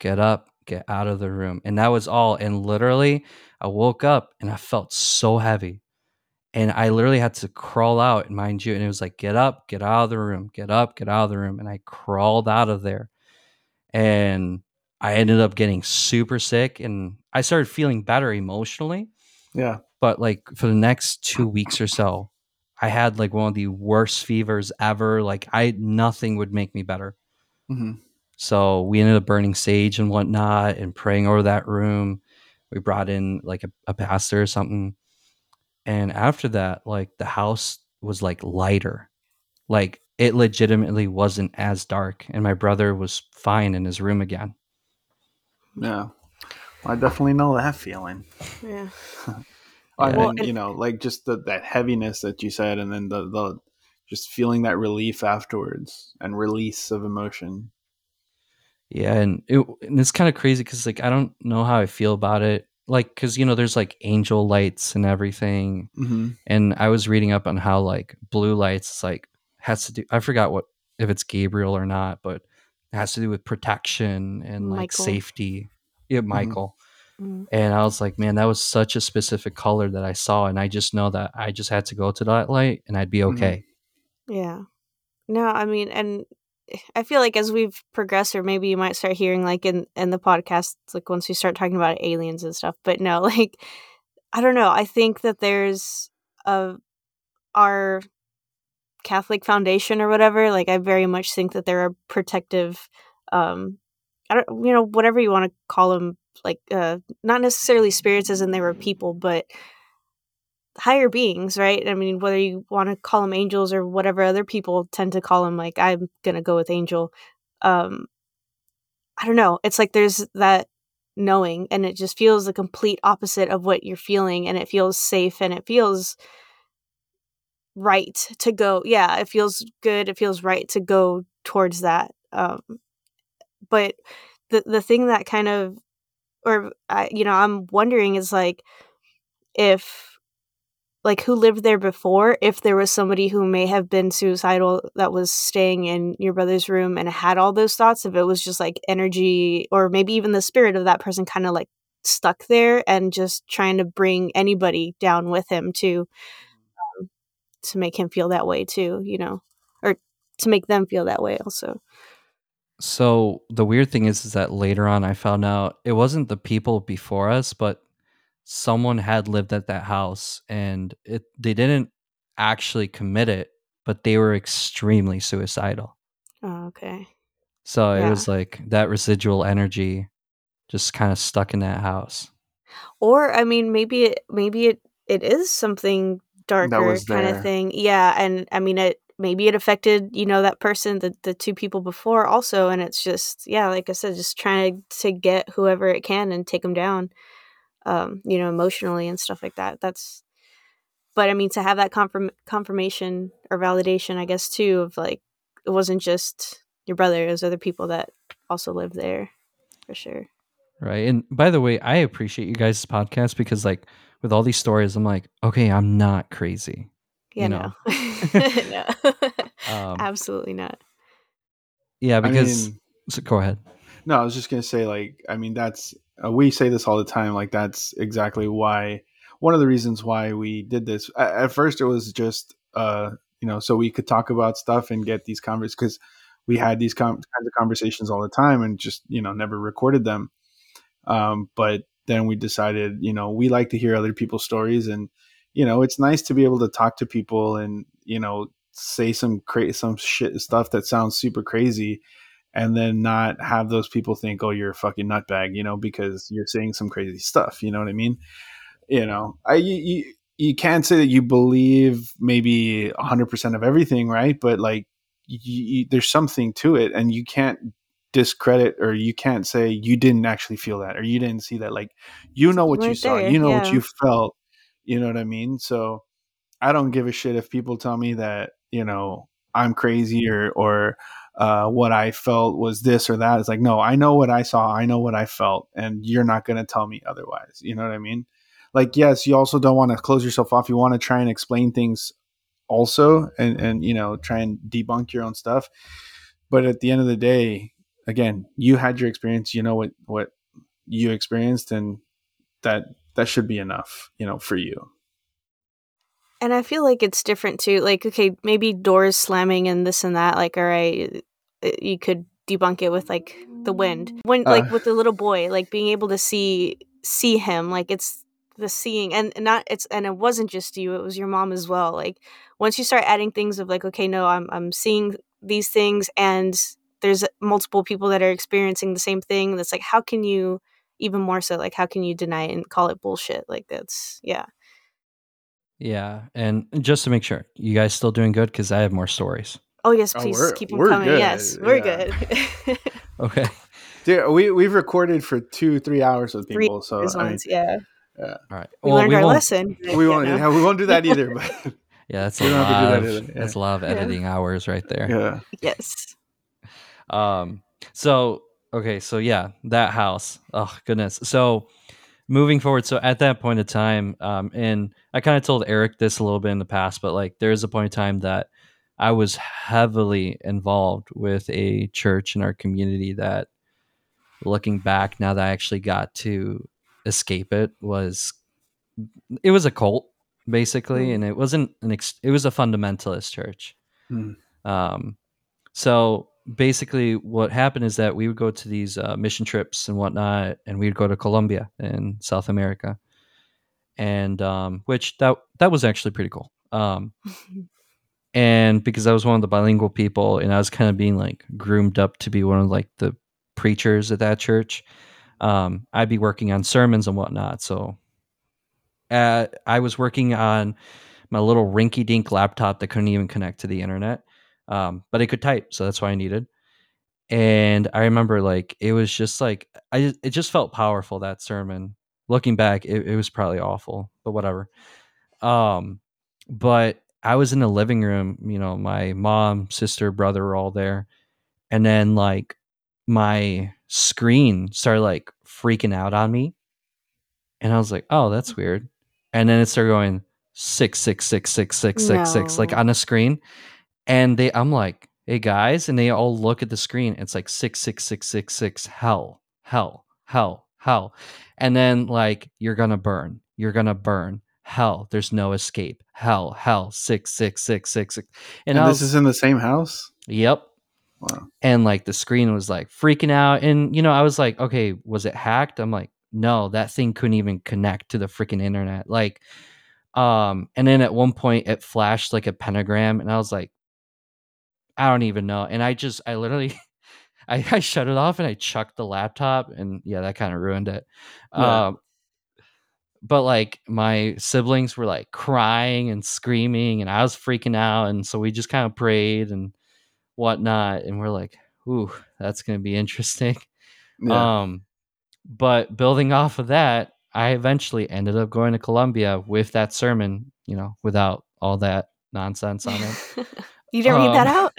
get up, get out of the room. And that was all. And literally, I woke up and I felt so heavy. And I literally had to crawl out, mind you. And it was like, get up, get out of the room, get up, get out of the room. And I crawled out of there. And I ended up getting super sick and I started feeling better emotionally Yeah. but like for the next two weeks or so, I had like one of the worst fevers ever. Like I nothing would make me better. hmm So we ended up burning sage and whatnot and praying over that room. We brought in like a, a pastor or something. And after that, like the house was like lighter. Like it legitimately wasn't as dark. And my brother was fine in his room again. Yeah. I definitely know that feeling. Yeah. I Yeah. Well, mean, and- you know, like just the, that heaviness that you said, and then the, the just feeling that relief afterwards and release of emotion. Yeah, and, it, and it's kind of crazy because like I don't know how I feel about it. Like, because you know, there's like angel lights and everything, hmm and I was reading up on how like blue lights like has to do. I forgot what if it's Gabriel or not, but it has to do with protection and like Michael. safety. Yeah, Michael. Mm. And I was like, man, that was such a specific color that I saw, and I just know that I just had to go to that light and I'd be Mhm. okay. Yeah. No, I mean, and I feel like as we've progressed, or maybe you might start hearing like in in the podcast, like once we start talking about aliens and stuff. But no, like I don't know. I think that there's a our Catholic foundation or whatever. Like I very much think that there are protective, um, I don't, you know, whatever you want to call them, like uh, not necessarily spirits as in they were people, but higher beings, right? I mean, whether you want to call them angels or whatever other people tend to call them, like I'm gonna go with angel. Um, I don't know. It's like there's that knowing, and it just feels the complete opposite of what you're feeling, and it feels safe, and it feels right to go. Yeah, it feels good. It feels right to go towards that. Um, but the the thing that kind of, or I, you know, I'm wondering is like if like who lived there before if there was somebody who may have been suicidal that was staying in your brother's room and had all those thoughts if it was just like energy or maybe even the spirit of that person kind of like stuck there and just trying to bring anybody down with him to to make him feel that way too you know or to make them feel that way also So the weird thing is, is that later on I found out it wasn't the people before us, but someone had lived at that house and it they didn't actually commit it, but they were extremely suicidal. oh, okay So it was like that residual energy just kind of stuck in that house. or i mean maybe it maybe it it is something darker kind of thing. Yeah and i mean it maybe it affected you know that person the, the two people before also and it's just yeah like i said just trying to get whoever it can and take them down um you know emotionally and stuff like that. That's but i mean to have that confirm confirmation or validation i guess too of like it wasn't just your brother it was other people that also lived there for sure. Right. And by the way, I appreciate you guys' podcast because like with all these stories, I'm like, okay, I'm not crazy. yeah You no no Um, absolutely not Yeah, I because mean, so go ahead. No, I was just gonna say, like, I mean, that's uh, we say this all the time. Like, that's exactly why one of the reasons why we did this. At, at first, it was just, uh, you know, so we could talk about stuff and get these conversations because we had these com- kinds of conversations all the time and just, you know, never recorded them. Um, but then we decided, you know, we like to hear other people's stories, and you know, it's nice to be able to talk to people and you know say some cra- some shit stuff that sounds super crazy and then not have those people think, oh, you're a fucking nutbag, you know, because you're saying some crazy stuff. You know what I mean? You know, I you, you, you can't say that you believe maybe 100% of everything, right? But like, you, you, there's something to it, and you can't discredit or you can't say you didn't actually feel that or you didn't see that. Like, you know what you saw, there, you know what you felt. You know what I mean? So I don't give a shit if people tell me that you know I'm crazy or or uh, what I felt was this or that. It's like, no, I know what I saw. I know what I felt. And you're not going to tell me otherwise. You know what I mean? Like, yes, you also don't want to close yourself off. You want to try and explain things also and, and, you know, try and debunk your own stuff. But at the end of the day, again, you had your experience. You know what, what you experienced and that, that should be enough, you know, for you. And I feel like it's different too. Like, okay, maybe doors slamming and this and that. Like, all right, you could debunk it with like the wind. When Uh. like with the little boy, like being able to see see him, like it's the seeing, and and not it's and it wasn't just you; it was your mom as well. Like once you start adding things of like, okay, no, I'm I'm seeing these things, and there's multiple people that are experiencing the same thing. That's like, how can you even more so? Like, how can you deny it and call it bullshit? Like that's yeah. Yeah, and just to make sure, you guys still doing good because I have more stories. Oh yes, Oh, please we're- keep them coming. good, Yes, we're yeah. good. Okay. Dude, we, we've recorded for two, three hours with Three people. So, Those I mean, ones, yeah. All right. We well, learned we our won't. lesson. we won't, Yeah, yeah, we won't do that either. But Yeah, that's We a don't have to lot. Of, that either, yeah. That's a lot of Yeah. editing hours right there. yeah. Yes. Um. So okay. So yeah, that house. Oh goodness. So moving forward. So at that point of time, um, and I kind of told Eric this a little bit in the past, but like there is a point in time that I was heavily involved with a church in our community that, looking back now that I actually got to escape it, was it was a cult basically, Mm. and it wasn't an ex- it was a fundamentalist church. Hmm. Um, so basically, what happened is that we would go to these uh, mission trips and whatnot, and we'd go to Colombia in South America, and um, which that that was actually pretty cool. Um, and because I was one of the bilingual people, and I was kind of being like groomed up to be one of like the preachers at that church, um, I'd be working on sermons and whatnot. So uh, I was working on my little rinky dink laptop that couldn't even connect to the internet, um, but it could type, so that's why I needed. And I remember like it was just like I it just felt powerful that sermon. Looking back, it, it was probably awful, but whatever. Um, but I was in the living room, you know, my mom, sister, brother were all there. And then like my screen started like freaking out on me. And I was like, oh, that's weird. and then it started going six six six six six six six like on the screen, and they I'm like, hey guys, and they all look at the screen. It's like six six six six six hell hell hell hell, and then like you're gonna burn, you're gonna burn. Hell, there's no escape. Hell, hell, six, six, six, six, six. And, this was- is in the same house. Yep. Wow. And like the screen was like freaking out. And, you know, I was like, okay, was it hacked? I'm like, no, that thing couldn't even connect to the freaking internet. Like, um, and then at one point it flashed like a pentagram, and I was like, I don't even know. And I just, I literally, I, I shut it off and I chucked the laptop, and yeah, that kind of ruined it. Yeah. Um, but like my siblings were like crying and screaming, and I was freaking out, and so we just kind of prayed and whatnot, and we're like, "Ooh, that's gonna be interesting." Yeah. Um, but building off of that, I eventually ended up going to Colombia with that sermon, you know, without all that nonsense on it. you didn't read that Um, out?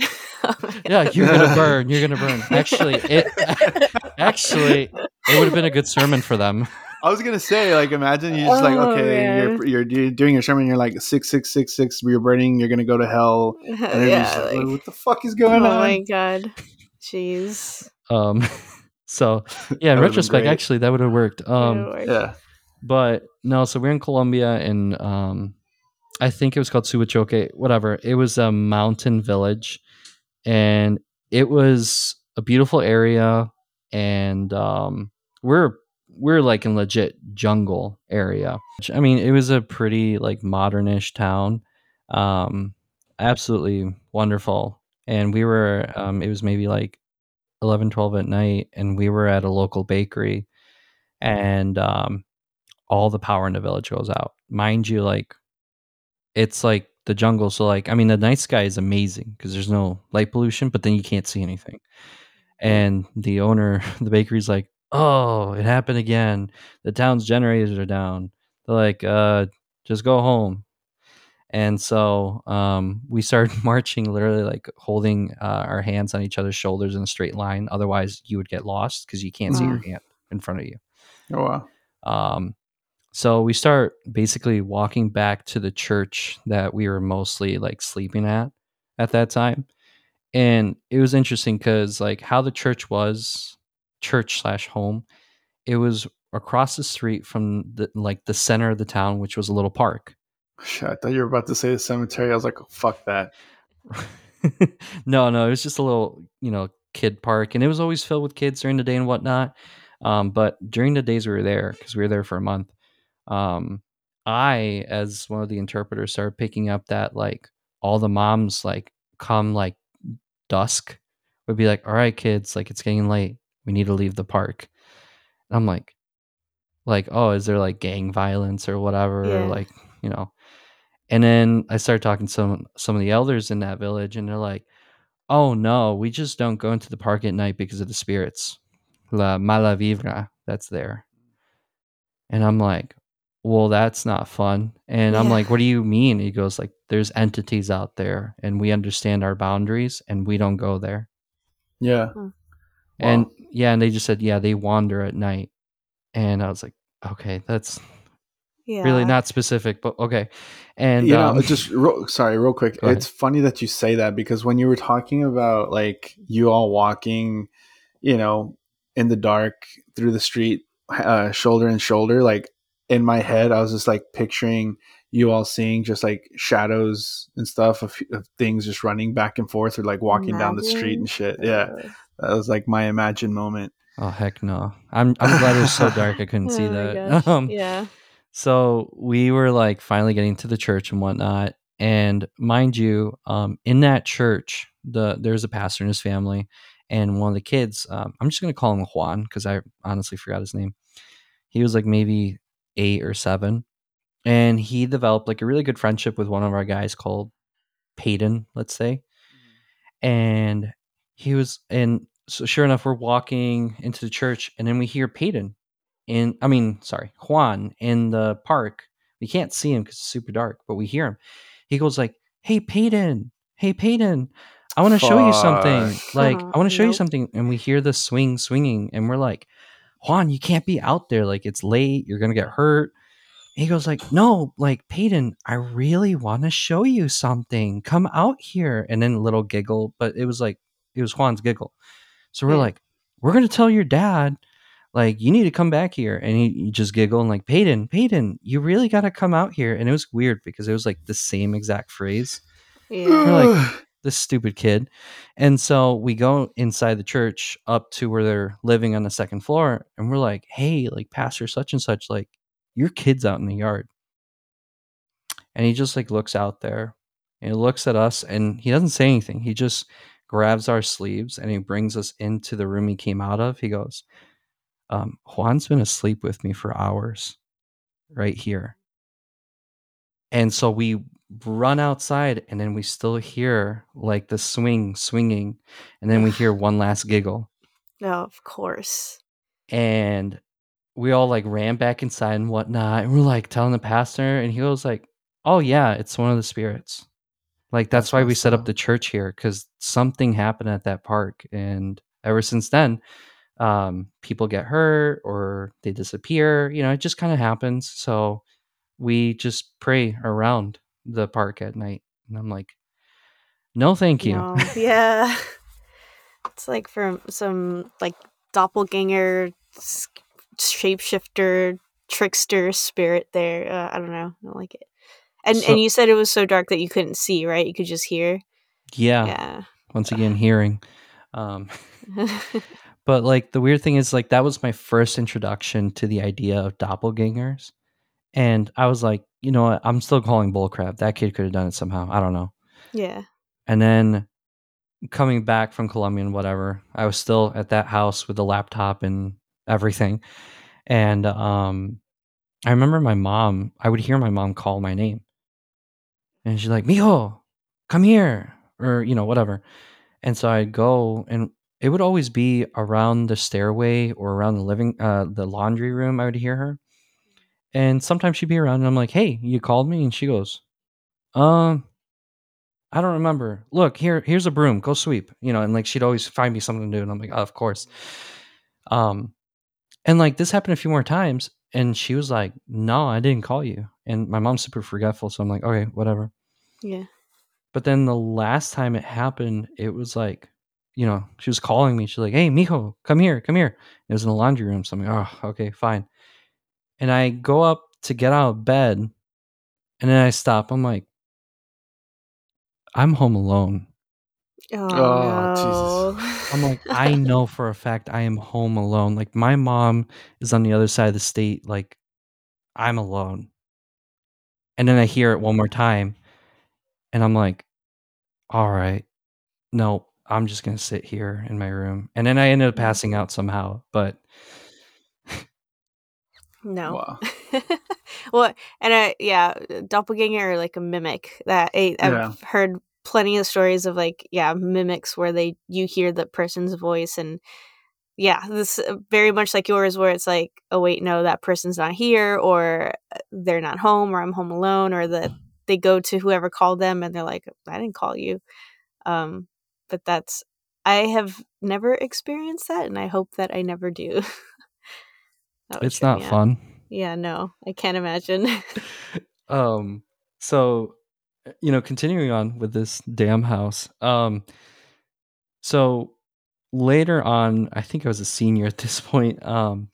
Oh yeah, you're gonna burn. You're gonna burn. Actually, it actually it would have been a good sermon for them. I was gonna say, like, imagine you're just like, Oh, okay, you're, you're you're doing your sermon, you're like six six six six, you're burning, you're gonna go to hell, and yeah, just like, like, what the fuck is oh going on? Oh my god, jeez. Um, so yeah, in retrospect, actually, that would have worked. Um, Lord. Yeah, but no, so we're in Colombia, and um, I think it was called Subachoque, whatever. It was a mountain village, and it was a beautiful area, and um, we're we're like in legit jungle area. I mean, it was a pretty like modernish town, um, absolutely wonderful. And we were, um, it was maybe like 11, 12 at night, and we were at a local bakery, and um, all the power in the village goes out. Mind you, like it's like the jungle. So like, I mean, the night sky is amazing because there's no light pollution, but then you can't see anything. And the owner, the bakery's like, "Oh, it happened again. The town's generators are down." They're like, "Uh, just go home." And so um, we started marching, literally like holding uh, our hands on each other's shoulders in a straight line. Otherwise, you would get lost because you can't see your hand in front of you. oh wow, Um, so we start basically walking back to the church that we were mostly like sleeping at at that time. And it was interesting because like how the church was, church slash home, it was across the street from the like the center of the town, which was a little park. Shit, I thought you were about to say the cemetery. I was like, fuck that. no, no, it was just a little, you know, kid park, and it was always filled with kids during the day and whatnot. Um, but during the days we were there, because we were there for a month, um, I, as one of the interpreters, started picking up that like all the moms like come like dusk would be like, "All right, kids, like it's getting late, we need to leave the park." And I'm like, like, oh, is there like gang violence or whatever, Yeah. or like you know? And then I started talking to some some of the elders in that village, and they're like, "Oh no, we just don't go into the park at night because of the spirits, la mala vibra that's there." And I'm like, "Well, that's not fun." And I'm like, "What do you mean?" He goes like, "There's entities out there, and we understand our boundaries, and we don't go there." Yeah, And Wow. yeah, and they just said, "Yeah, they wander at night." And I was like, "Okay, that's Yeah. really not specific, but okay." And you know, um, just real, sorry, real quick. Go ahead. It's funny that you say that because when you were talking about like you all walking, you know, in the dark through the street, uh, shoulder and shoulder, like in my head, I was just like picturing you all seeing just like shadows and stuff of, of things just running back and forth or like walking down the street and shit. Yeah, that was like my imagined moment. oh heck no, I'm I'm glad it was so dark I couldn't see oh my that. gosh. Um, yeah. So we were like finally getting to the church and whatnot. And mind you, um, in that church, the there's a pastor and his family, and one of the kids. Um, I'm just gonna call him Juan because I honestly forgot his name. He was like maybe eight or seven, and he developed like a really good friendship with one of our guys called Peyton, let's say. Mm-hmm. And he was, and so sure enough, we're walking into the church, and then we hear Peyton in I mean, sorry, Juan in the park. We can't see him because it's super dark, but we hear him. He goes like, "Hey, Peyton! Hey, Peyton! I want to show you something. Like, I want to show you something." And we hear the swing swinging, and we're like, "Juan, you can't be out there. Like, it's late. You're gonna get hurt." he goes like, "No, like Peyton, I really want to show you something. Come out here." And then a little giggle, but it was like it was Juan's giggle. So we're Yeah. like, "We're gonna tell your dad, like you need to come back here." And he, he just giggled and like, "Peyton, Peyton, you really got to come out here." And it was weird because it was like the same exact phrase. Yeah. We're like, this stupid kid. And so we go inside the church up to where they're living on the second floor, and we're like, hey, like Pastor such and such, like your kid's out in the yard. And he just like looks out there and he looks at us and he doesn't say anything. He just grabs our sleeves and he brings us into the room he came out of. He goes, um, Juan's been asleep with me for hours right here. And so we run outside and then we still hear like the swing swinging and then we hear one last giggle oh, of course. and we all like ran back inside and whatnot and we're like telling the pastor and he goes like oh yeah it's one of the spirits like that's, why we set up up. the church here because something happened at that park and ever since then um people get hurt or they disappear you know it just kind of happens so we just pray around the park at night and i'm like no thank you No. Yeah. It's like from some like doppelganger, shapeshifter, trickster spirit there. Uh, I don't know. I don't like it. And So- and you said it was so dark that you couldn't see, right? You could just hear. yeah, Yeah. once again hearing um But like the weird thing is like that was my first introduction to the idea of doppelgangers. And I was like, you know what, I'm still calling bullcrap. That kid could have done it somehow. I don't know. yeah. And then coming back from Colombia and whatever, I was still at that house with the laptop and everything. And um I remember my mom, I would hear my mom call my name. And she's like, Mijo, come here. Or, you know, whatever. And so I'd go and it would always be around the stairway or around the living uh the laundry room I would hear her. And sometimes she'd be around and I'm like, Hey, you called me? And she goes, Um, I don't remember. Look, here here's a broom, go sweep. You know, and like she'd always find me something to do, and I'm like, oh, of course. Um and like this happened a few more times, and she was like, No, I didn't call you. And my mom's super forgetful, so I'm like, okay, whatever. Yeah. But then the last time it happened, it was like, you know, she was calling me. She's like, "Hey, Mijo, come here, come here." It was in the laundry room, so I'm like, "Oh, okay, fine." And I go up to get out of bed, and then I stop. I'm like, "I'm home alone." Oh, Oh, no. I'm like, I know for a fact I am home alone. Like my mom is on the other side of the state. Like I'm alone. And then I hear it one more time, and I'm like, "All right, no." I'm just gonna sit here in my room, and then I ended up mm. passing out somehow. But No. Wow. well, and I yeah, doppelganger or like a mimic. That I, I've Yeah. heard plenty of stories of like yeah mimics where they you hear the person's voice and yeah this uh, very much like yours where it's like oh wait no that person's not here or uh, they're not home or I'm home alone or that they go to whoever called them and they're like I didn't call you. Um, but that's I have never experienced that and I hope that I never do. It's not me out. fun. Yeah, no, I can't imagine. um so you know continuing on with this damn house um so later on i think i was a senior at this point um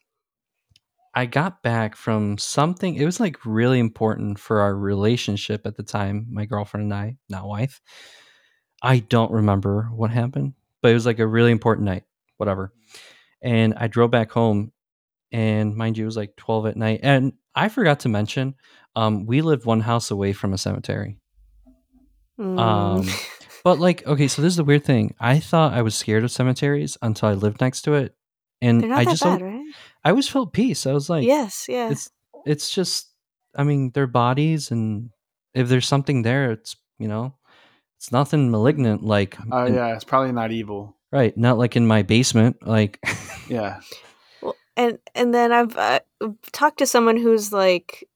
i got back from something it was like really important for our relationship at the time my girlfriend and i not wife i don't remember what happened but it was like a really important night whatever and i drove back home and mind you it was like 12 at night and i forgot to mention um, we lived one house away from a cemetery Mm. um, but like okay so this is the weird thing i thought i was scared of cemeteries until i lived next to it and not i that just bad, right? i always felt peace i was like yes, yeah. it's it's just i mean they're bodies and if there's something there it's you know it's nothing malignant like Oh in- yeah, it's probably not evil. right not like in my basement like Yeah. And and then I've uh, talked to someone who's like,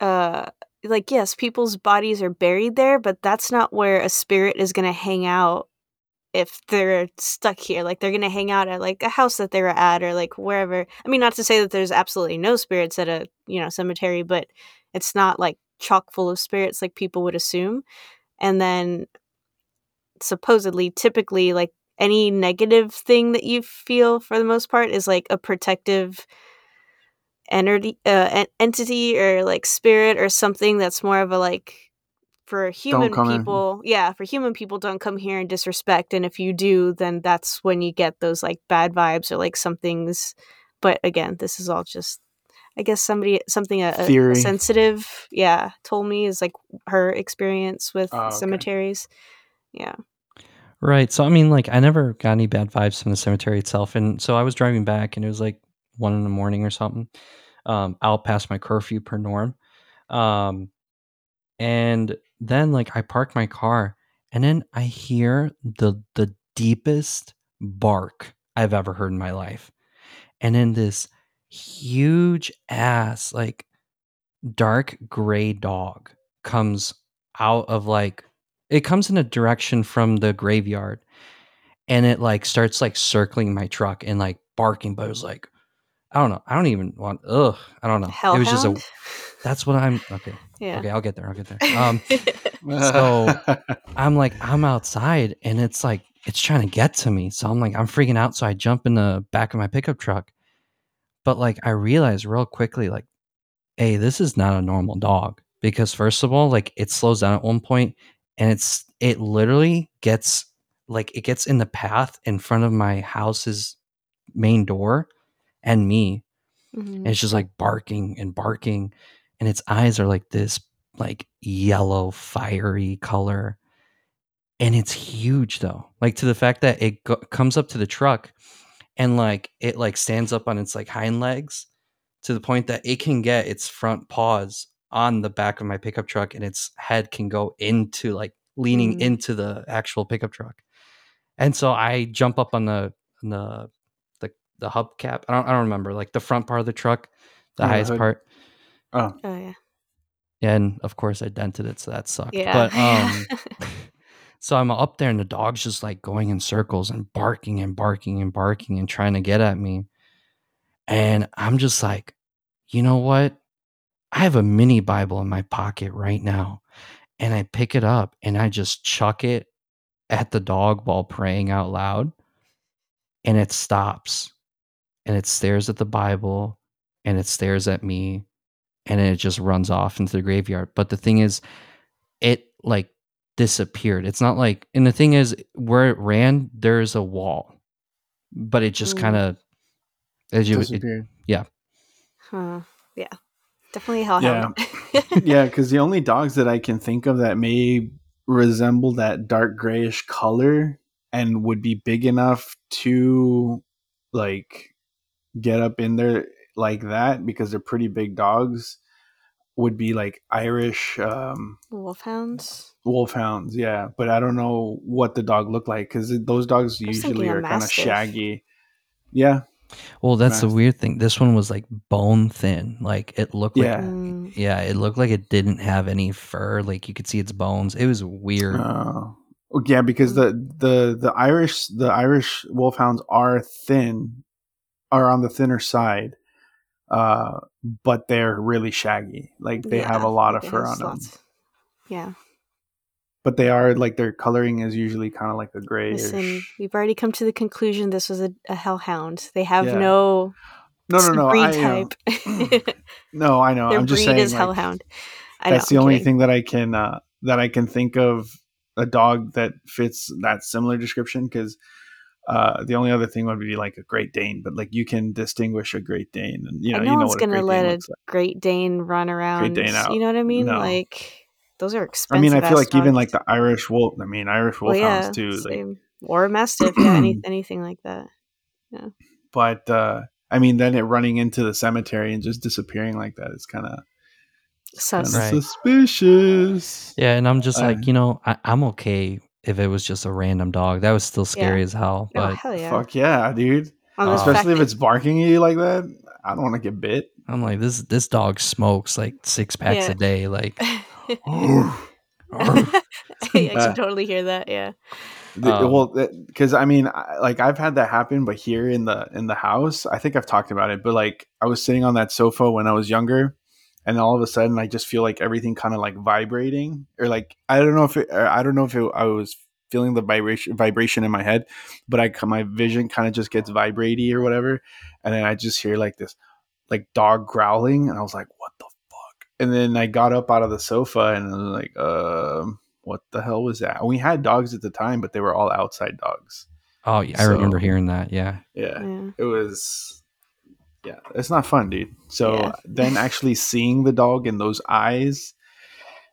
uh, like yes, people's bodies are buried there, but that's not where a spirit is gonna hang out if they're stuck here. Like they're gonna hang out at like a house that they were at or like wherever. I mean, not to say that there's absolutely no spirits at a you know cemetery, but It's not like chock full of spirits like people would assume. And then supposedly, typically, like any negative thing that you feel for the most part is like a protective entity, uh, entity or like spirit or something that's more of a like for human people in. yeah for human people don't come here and disrespect and if you do then that's when you get those like bad vibes or like something's but again this is all just i guess somebody something a, a sensitive yeah told me is like her experience with oh, okay. cemeteries yeah right so i mean like i never got any bad vibes from the cemetery itself and so i was driving back and it was like one in the morning or something um out past my curfew per norm um and then like I park my car and then I hear the the deepest bark I've ever heard in my life. And then this huge ass like dark gray dog comes out of like it comes in a direction from the graveyard and it like starts like circling my truck and like barking but it was like I don't know. I don't even want ugh. I don't know. Hellhound? It was just a that's what I'm okay. Yeah. Okay, I'll get there. I'll get there. Um, so I'm like, I'm outside and it's like, it's trying to get to me. So I'm like, I'm freaking out. So I jump in the back of my pickup truck. But like, I realize real quickly, like, hey, this is not a normal dog. Because first of all, like, it slows down at one point and it's, it literally gets, like, it gets in the path in front of my house's main door and me. Mm-hmm. And it's just like barking and barking and its eyes are like this like yellow fiery color and it's huge though like to the fact that it go- comes up to the truck and like it like stands up on its like hind legs to the point that it can get its front paws on the back of my pickup truck and its head can go into like leaning mm. into the actual pickup truck and so i jump up on the on the the the hubcap i don't i don't remember like the front part of the truck the yeah, highest part Oh. Oh yeah. And of course I dented it, so that sucked. Yeah. But um so I'm up there and the dog's just like going in circles and barking and barking and barking and trying to get at me. And I'm just like, you know what? I have a mini Bible in my pocket right now. And I pick it up and I just chuck it at the dog while praying out loud. And it stops and it stares at the Bible and it stares at me and it just runs off into the graveyard. But the thing is, it like disappeared. It's not like, and the thing is, where it ran, there's a wall, but it just hmm. kind of as you disappeared. It, yeah. Huh. Yeah. Definitely hellhound. Yeah. yeah, because the only dogs that I can think of that may resemble that dark grayish color and would be big enough to like get up in there like that because they're pretty big dogs would be like Irish um, wolfhounds. Wolfhounds, yeah, but I don't know what the dog looked like because those dogs usually are kind of shaggy. Yeah. Well, that's mastiff. the weird thing. This one was like bone thin. Like it looked yeah. like mm. yeah, it looked like it didn't have any fur. Like you could see its bones. It was weird. Uh, yeah, because the the the Irish the Irish wolfhounds are thin, are on the thinner side uh, but they're really shaggy. Like they yeah, have a lot of fur on them. Yeah. But they are like their coloring is usually kind of like a gray. Listen, we've already come to the conclusion this was a, a hellhound. They have yeah. no no no no breed I, type. no, I know. Their I'm just breed saying is like, hellhound. I that's know, the I'm only kidding. thing that I can uh, that I can think of a dog that fits that similar description because uh, the only other thing would be like a Great Dane, but like you can distinguish a Great Dane, and you know, no you know one's gonna let a like. Great Dane run around. Great Dane out. You know what I mean? No. Like those are expensive. I mean, I feel like dogs. even like the Irish wolf. I mean, Irish wolfhounds well, yeah, too. Like, or mastiff, yeah, any, anything like that. Yeah. But uh, I mean, then it running into the cemetery and just disappearing like that is kind of Sus. Right. suspicious. Yeah, and I'm just uh, like, you know, I, am okay if it was just a random dog. That was still scary yeah. as hell. Oh, but oh, hell yeah. fuck yeah, dude. Especially if it's barking at you like that. I don't want to get bit. I'm like this. This dog smokes like six packs yeah. a day. Like, yeah, I can totally hear that. Yeah. The, um, well, because I mean, like I've had that happen, but here in the in the house, I think I've talked about it. But like, I was sitting on that sofa when I was younger, and all of a sudden I just feel like everything kind of like vibrating or like I don't know if it, I don't know if it, I was feeling the vibration vibration in my head, but I my vision kind of just gets vibraty or whatever, and then I just hear like this like dog growling, and I was like, what the fuck? And then I got up out of the sofa and I was like, um. what the hell was that? We had dogs at the time, but they were all outside dogs. Oh, yeah, I remember hearing that. Yeah. Yeah, Yeah. it was. Yeah, it's not fun, dude. So Yeah. then actually seeing the dog in those eyes,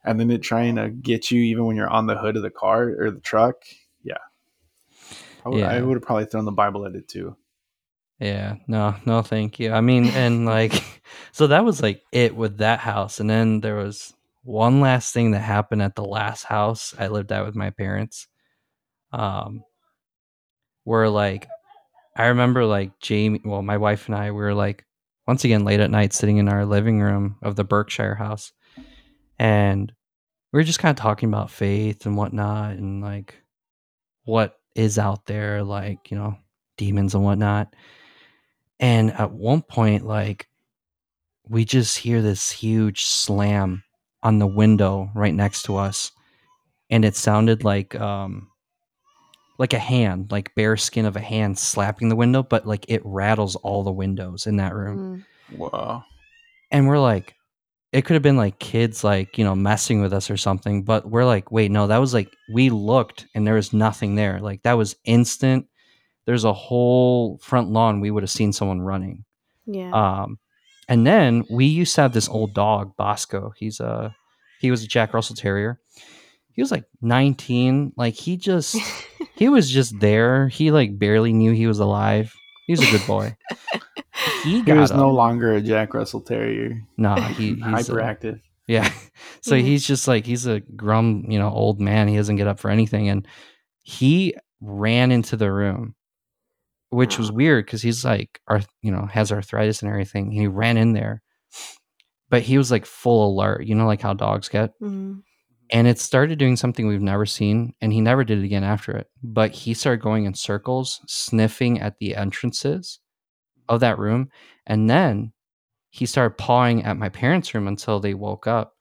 and then it trying to get you even when you're on the hood of the car or the truck. Yeah, I would, I Yeah. would have probably thrown the Bible at it too. Yeah, no, no, thank you. I mean, and like, so that was like it with that house. And then there was one last thing that happened at the last house I lived at with my parents. Um, where like, I remember like Jamie, well, my wife and I, we were like, once again, late at night, sitting in our living room of the Berkshire house. And we were just kind of talking about faith and whatnot and like what is out there, like, you know, demons and whatnot. And at one point, like, we just hear this huge slam on the window right next to us. And it sounded like, um, like a hand, like bare skin of a hand slapping the window, but like it rattles all the windows in that room. Mm. Wow. And we're like, it could have been like kids, like, you know, messing with us or something. But we're like, wait, no, that was like, we looked and there was nothing there. Like, that was instant. There's a whole front lawn. We would have seen someone running. Yeah. Um, and then we used to have this old dog, Bosco. He's a he was a Jack Russell Terrier. He was like 19. Like he just he was just there. He like barely knew he was alive. He was a good boy. He He got was no longer a Jack Russell Terrier. Nah, he, he's a- hyperactive. yeah. So Mhm. he's just like he's a grum, you know, old man. He doesn't get up for anything, and he ran into the room, which was Oh. weird because he's like, arth- you know, has arthritis and everything. He ran in there, but he was like full alert. You know, like how dogs get. Mm. And it started doing something we've never seen, and he never did it again after it. But he started going in circles, sniffing at the entrances of that room, and then he started pawing at my parents' room until they woke up.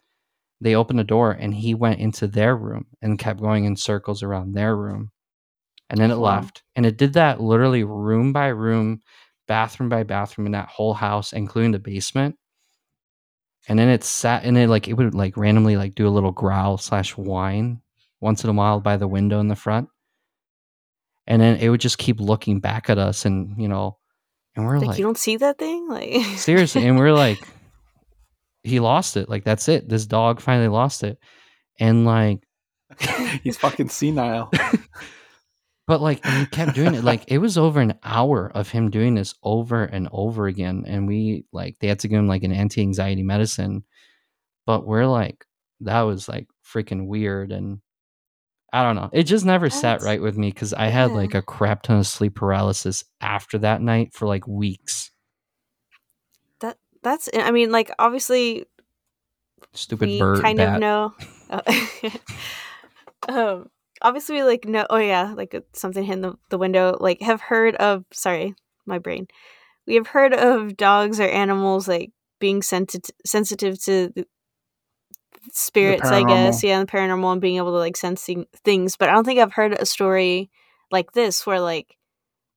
They opened the door, and he went into their room and kept going in circles around their room. And then it Wow. left, and it did that literally room by room, bathroom by bathroom in that whole house, including the basement and then it sat and it like it would like randomly like do a little growl slash whine once in a while by the window in the front and then it would just keep looking back at us and you know and we're Like, like, you don't see that thing? Like seriously and we're like he lost it like that's it this dog finally lost it and like He's fucking senile. but like and he kept doing it like it was over an hour of him doing this over and over again and we like they had to give him like an anti-anxiety medicine but we're like that was like freaking weird and i don't know it just never sat right with me because i had yeah. like a crap ton of sleep paralysis after that night for like weeks that that's I mean, like obviously stupid bird kind bat. of know um obviously we like know oh yeah like uh, something hitting the, the window like have heard of sorry my brain. We have heard of dogs or animals like being sensitive sensitive to the spirits i guess. yeah the paranormal and being able to like sensing things but i don't think i've heard a story like this where like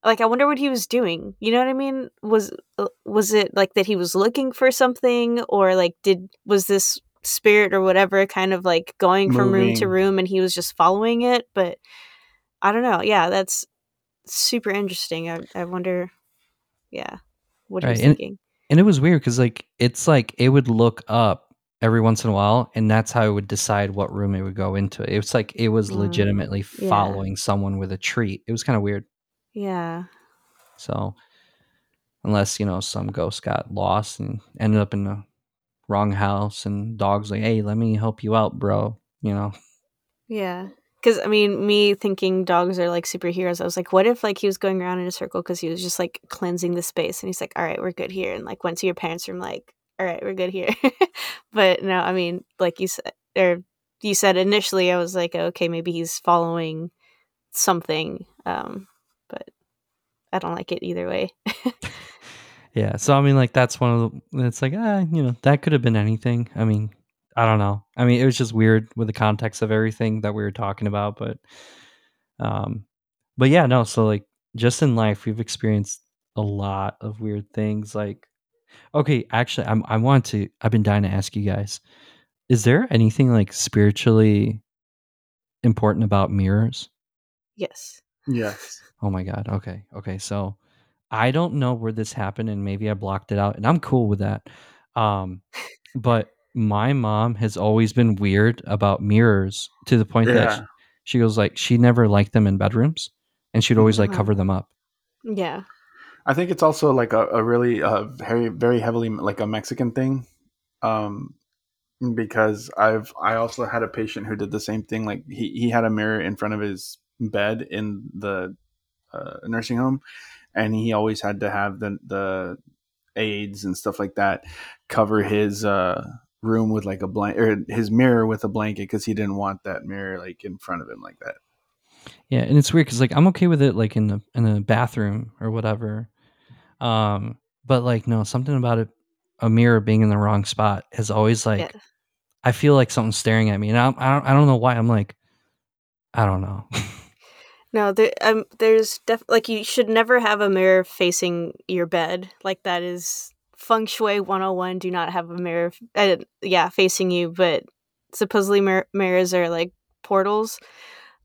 like i wonder what he was doing. You know what i mean? Was uh, was it like that he was looking for something or like did was this spirit or whatever kind of like going from room to room and he was just following it but i don't know yeah that's super interesting i, I wonder yeah what he Right, was and- thinking. and it was weird because like it's like it would look up every once in a while and that's how it would decide what room it would go into it was like it was Mm, legitimately yeah. following someone with a treat it was kind of weird. Yeah. So unless you know some ghost got lost and ended up in the wrong house and dogs like hey let me help you out bro you know Yeah. Because, I mean, me thinking dogs are like superheroes, I was like, what if like he was going around in a circle because he was just like cleansing the space and he's like, all right, we're good here. And like went to your parents' room, like, all right, we're good here. but no, I mean, like you said, or you said initially, I was like, okay, maybe he's following something. Um, but I don't like it either way. Yeah, so I mean, like that's one of the. It's like, ah, you know, that could have been anything. I mean, I don't know. I mean, it was just weird with the context of everything that we were talking about, but, um, but yeah, no. So like, just in life, we've experienced a lot of weird things. Like, okay, actually, I'm I want to. I've been dying to ask you guys: Is there anything like spiritually important about mirrors? Yes. Yes. Oh my god. Okay. Okay. So I don't know where this happened and maybe I blocked it out and I'm cool with that. Um but my mom has always been weird about mirrors to the point that she, she goes like she never liked them in bedrooms and she'd always like Mhm. cover them up. Yeah. I think it's also like a, a really uh, very very heavily like a Mexican thing, um, because I've I also had a patient who did the same thing. Like he he had a mirror in front of his bed in the uh, nursing home, and he always had to have the the aides and stuff like that cover his uh, room with like a blanket or his mirror with a blanket because he didn't want that mirror like in front of him like that. Yeah, and it's weird cuz like I'm okay with it like in the in the bathroom or whatever. Um but like no, something about it a mirror being in the wrong spot is always like Yeah. I feel like something's staring at me, and I, I don't I don't know why. I'm like, I don't know. No, there um there's def like you should never have a mirror facing your bed. Like that is feng shui 101. Do not have a mirror f- uh, yeah, facing you, but supposedly mir- mirrors are like portals.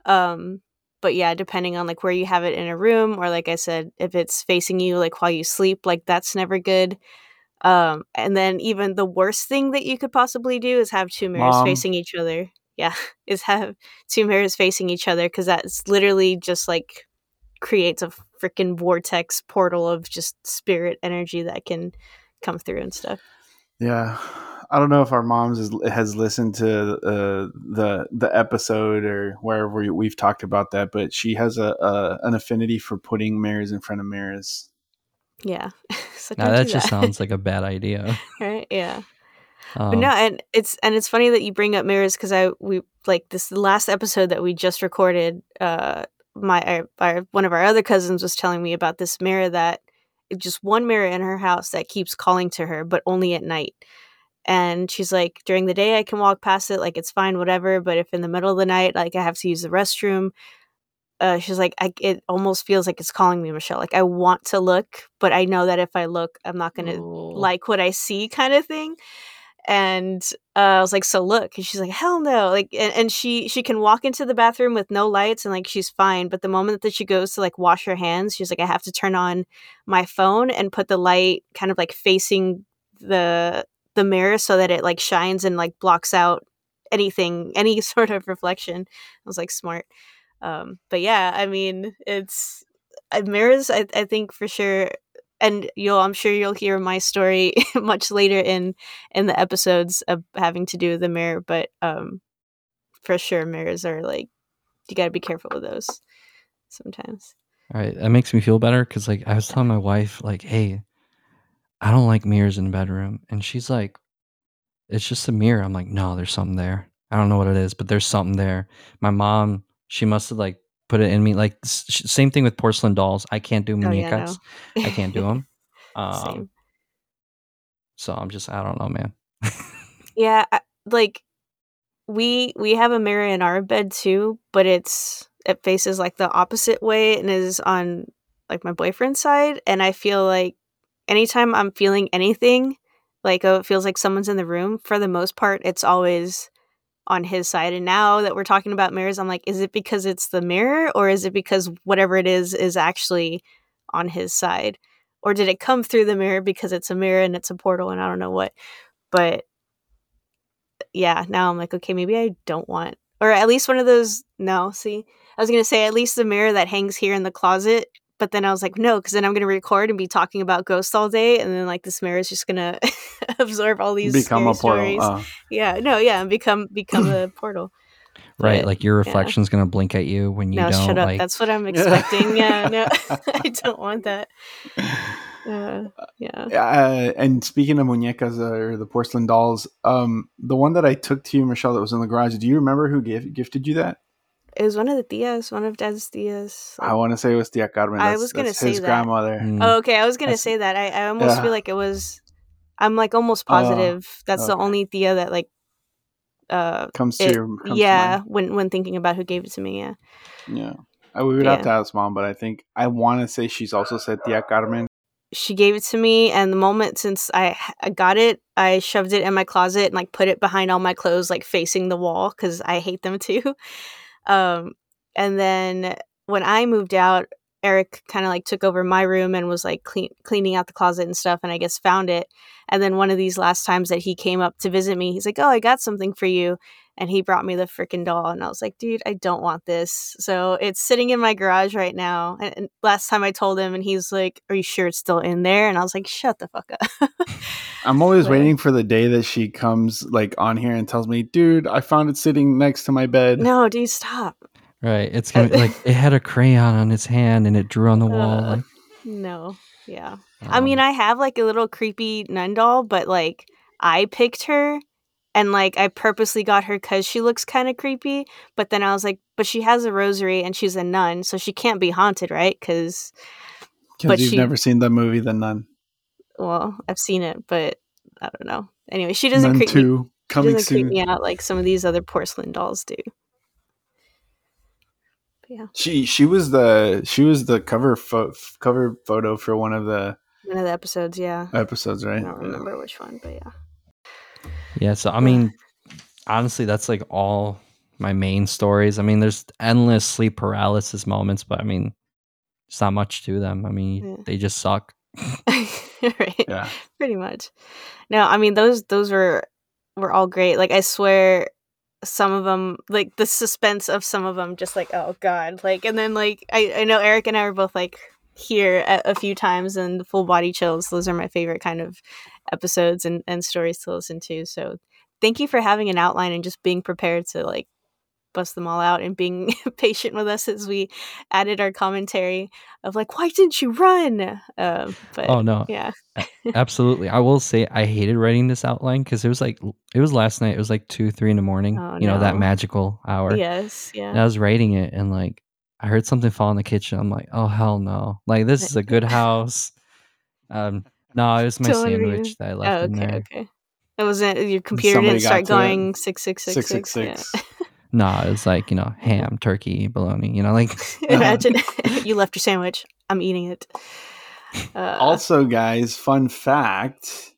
Um but yeah, depending on like where you have it in a room or like I said, if it's facing you like while you sleep, like that's never good. Um and then even the worst thing that you could possibly do is have two mirrors Mom. facing each other. Yeah, is have two mirrors facing each other because that's literally just like creates a freaking vortex portal of just spirit energy that can come through and stuff. Yeah, I don't know if our moms has, has listened to uh, the the episode or wherever we, we've talked about that, but she has a, a an affinity for putting mirrors in front of mirrors. Yeah, so now don't that just that. sounds like a bad idea. right. Yeah. Um, But no, and it's and it's funny that you bring up mirrors because I we like this last episode that we just recorded. Uh, my our, our, one of our other cousins was telling me about this mirror that just one mirror in her house that keeps calling to her, but only at night. And she's like, during the day I can walk past it, like it's fine, whatever. But if in the middle of the night, like I have to use the restroom, uh, she's like, I, it almost feels like it's calling me, Michelle. Like I want to look, but I know that if I look, I'm not gonna Oh. like what I see, kind of thing and uh, I was like, "So look," and she's like, "Hell no!" Like, and, and she she can walk into the bathroom with no lights and like she's fine. But the moment that she goes to like wash her hands, she's like, "I have to turn on my phone and put the light kind of like facing the the mirror so that it like shines and like blocks out anything, any sort of reflection." I was like, "Smart." Um, but yeah, I mean, it's uh, mirrors. I I think for sure and you'll I'm sure you'll hear my story much later in in the episodes of having to do with the mirror, but um for sure mirrors are like you got to be careful with those sometimes. All right, that makes me feel better because like I was telling my wife, like, hey, I don't like mirrors in the bedroom, and she's like, it's just a mirror. I'm like, no, there's something there. I don't know what it is, but there's something there. My mom, she must have like put it in me. Like sh- same thing with porcelain dolls. I can't do Oh yeah, no. I can't do them. Um, Same. so I'm just, I don't know, man. Yeah, I- like we we have a mirror in our bed too, but it's it faces like the opposite way and is on like my boyfriend's side and I feel like anytime I'm feeling anything like oh it feels like someone's in the room for the most part it's always on his side and now that we're talking about mirrors I'm like is it because it's the mirror or is it because whatever it is is actually on his side or did it come through the mirror because it's a mirror and it's a portal and I don't know what but yeah, now I'm like, okay, maybe I don't want, or at least one of those. No, see, I was gonna say at least the mirror that hangs here in the closet, but then I was like, no, because then I'm gonna record and be talking about ghosts all day, and then like this mirror is just gonna absorb all these Become a portal. stories. Uh, Yeah, no, yeah, and become become a portal. right? But, Like your reflection's gonna blink at you when you no, don't shut up. like. That's what I'm expecting. yeah, no, I don't want that. Uh, yeah. uh, and speaking of muñecas uh, or the porcelain dolls, um, the one that I took to you, Michelle, that was in the garage. Do you remember who gave, gifted you that? It was one of the tias, one of Dad's tias. I want to say it was Tia Carmen. I was gonna that's say his that. grandmother. Mm. Oh, okay. I was gonna That's- say that. I, I almost Yeah. feel like it was. I'm like almost Oh, positive that's the only tia that like. Uh, Comes to it, your comes yeah. mind. When when thinking about who gave it to me, yeah. Yeah. I, we would have to ask mom, but I think I want to say she's also said Tia Carmen. She gave it to me, and the moment since I, I got it, I shoved it in my closet and like put it behind all my clothes, like facing the wall, because I hate them too. Um, and then when I moved out, Eric kind of like took over my room and was like clean, cleaning out the closet and stuff, and I guess found it. And then one of these last times that he came up to visit me, he's like, "Oh, I got something for you," and he brought me the freaking doll, and I was like, "Dude, I don't want this." So it's sitting in my garage right now. And, and last time I told him, and he's like, "Are you sure it's still in there?" And I was like, "Shut the fuck up." I'm always But- waiting for the day that she comes like on here and tells me, "Dude, I found it sitting next to my bed." no, dude, stop. Right. It's gonna be like it had a crayon on its hand and it drew on the wall. Uh, like, No, yeah. I mean, um, I have like a little creepy nun doll, but like I picked her and like I purposely got her because she looks kind of creepy. But then I was like, but she has a rosary and she's a nun, so she can't be haunted, right? Because, Because but you've she- never seen the movie The Nun. well, I've seen it, but I don't know. Anyway, she doesn't Nun creep me. Two She doesn't creep me out like some of these other porcelain dolls do. But yeah, She she was the she was the cover pho- cover photo for one of the one of the episodes. Yeah, episodes, right? I don't remember which one, but yeah. Yeah, so I mean, honestly, that's like all my main stories. I mean, there's endless sleep paralysis moments, but I mean, it's not much to them. I mean, Yeah. they just suck. right. Yeah. pretty much no i mean those those were were all great like i swear some of them like the suspense of some of them just like oh god like and then like i i know eric and i were both like here a, a few times and the full body chills those are my favorite kind of episodes and and stories to listen to so thank you for having an outline and just being prepared to like bust them all out and being patient with us as we added our commentary of like why didn't you run um but Oh no, yeah absolutely. I will say I hated writing this outline because it was like it was last night. It was like two, three in the morning. Oh, you know that magical hour. yes yeah And I was writing it, and like I heard something fall in the kitchen. I'm like, oh hell no! Like this is a good house. Um, no, it was my Don't even- sandwich that I left oh, in okay, there. okay. It wasn't your computer Somebody didn't start got to it. going six six six Six six. six six. No, it was like you know ham, turkey, bologna. You know, like Imagine you left your sandwich. I'm eating it. Uh, also, guys, fun fact: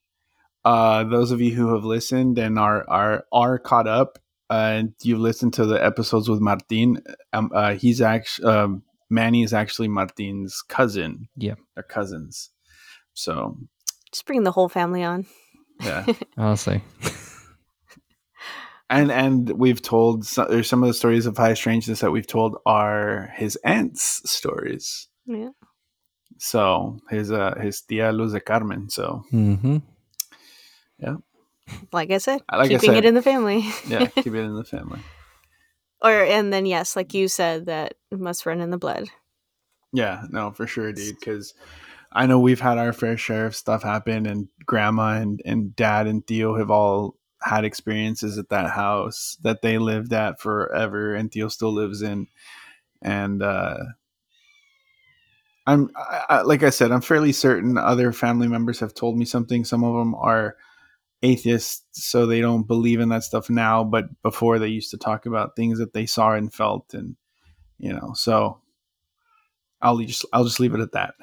uh, those of you who have listened and are are are caught up, and you've listened to the episodes with Martin. Um, uh, he's actually um, Manny is actually Martin's cousin. Yeah. they're cousins. So just bring the whole family on. yeah, honestly, and and we've told so, there's some of the stories of high strangeness that we've told are his aunt's stories. Yeah. So his uh his tia Luz de Carmen. So hmm Like I said, Like I keeping said. it in the family. yeah, keep it in the family. or and then yes, like you said, that must run in the blood. Yeah, no, for sure, dude. Because I know we've had our fair share of stuff happen, and grandma and, and dad and Theo have all had experiences at that house that they lived at forever, and Theo still lives in. And uh, I'm I, I, like I said, I'm fairly certain other family members have told me something. Some of them are atheists, so they don't believe in that stuff now. But before, they used to talk about things that they saw and felt, and you know, so. I'll just I'll just leave it at that.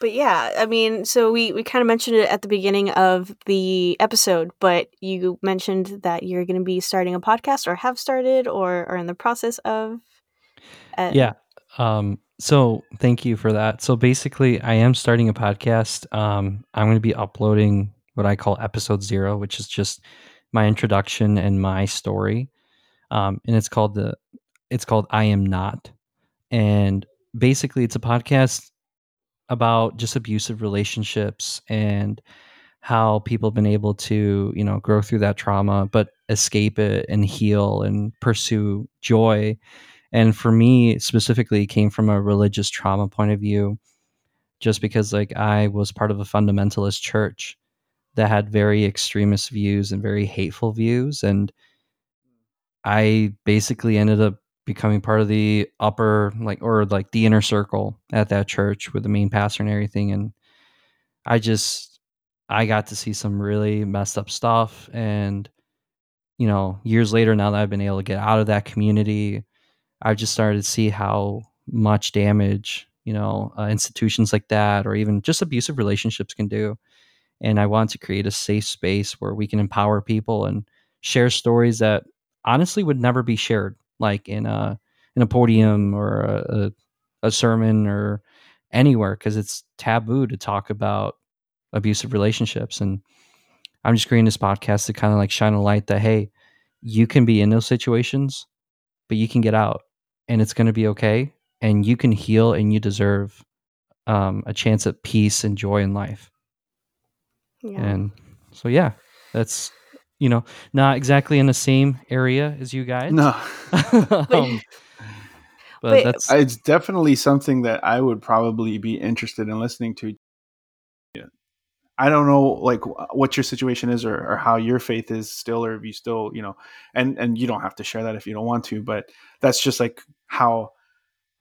But yeah, I mean, so we we kind of mentioned it at the beginning of the episode, but you mentioned that you're going to be starting a podcast or have started or are in the process of. Uh, yeah. Um, so thank you for that. So basically, I am starting a podcast. Um, I'm going to be uploading what I call episode zero, which is just my introduction and my story. Um, and it's called the it's called I am not, and basically it's a podcast about just abusive relationships and how people have been able to you know grow through that trauma but escape it and heal and pursue joy. And for me specifically came from a religious trauma point of view just because like i was part of a fundamentalist church that had very extremist views and very hateful views and i basically ended up becoming part of the upper like or like the inner circle at that church with the main pastor and everything and I just I got to see some really messed up stuff and you know, years later now that I've been able to get out of that community, I've just started to see how much damage, you know, uh, institutions like that or even just abusive relationships can do. And I want to create a safe space where we can empower people and share stories that honestly would never be shared like in a in a podium or a, a, sermon or anywhere because it's taboo to talk about abusive relationships. And i'm just creating this podcast to kind of like shine a light that hey you can be in those situations but you can get out and it's going to be okay and you can heal and you deserve um, a chance at peace and joy in life Yeah. and so yeah that's you know not exactly in the same area as you guys No, um, but Wait, that's it's definitely something that I would probably be interested in listening to. Yeah. I don't know, like what your situation is, or, or how your faith is still, or if you still, you know, and and you don't have to share that if you don't want to, but that's just like how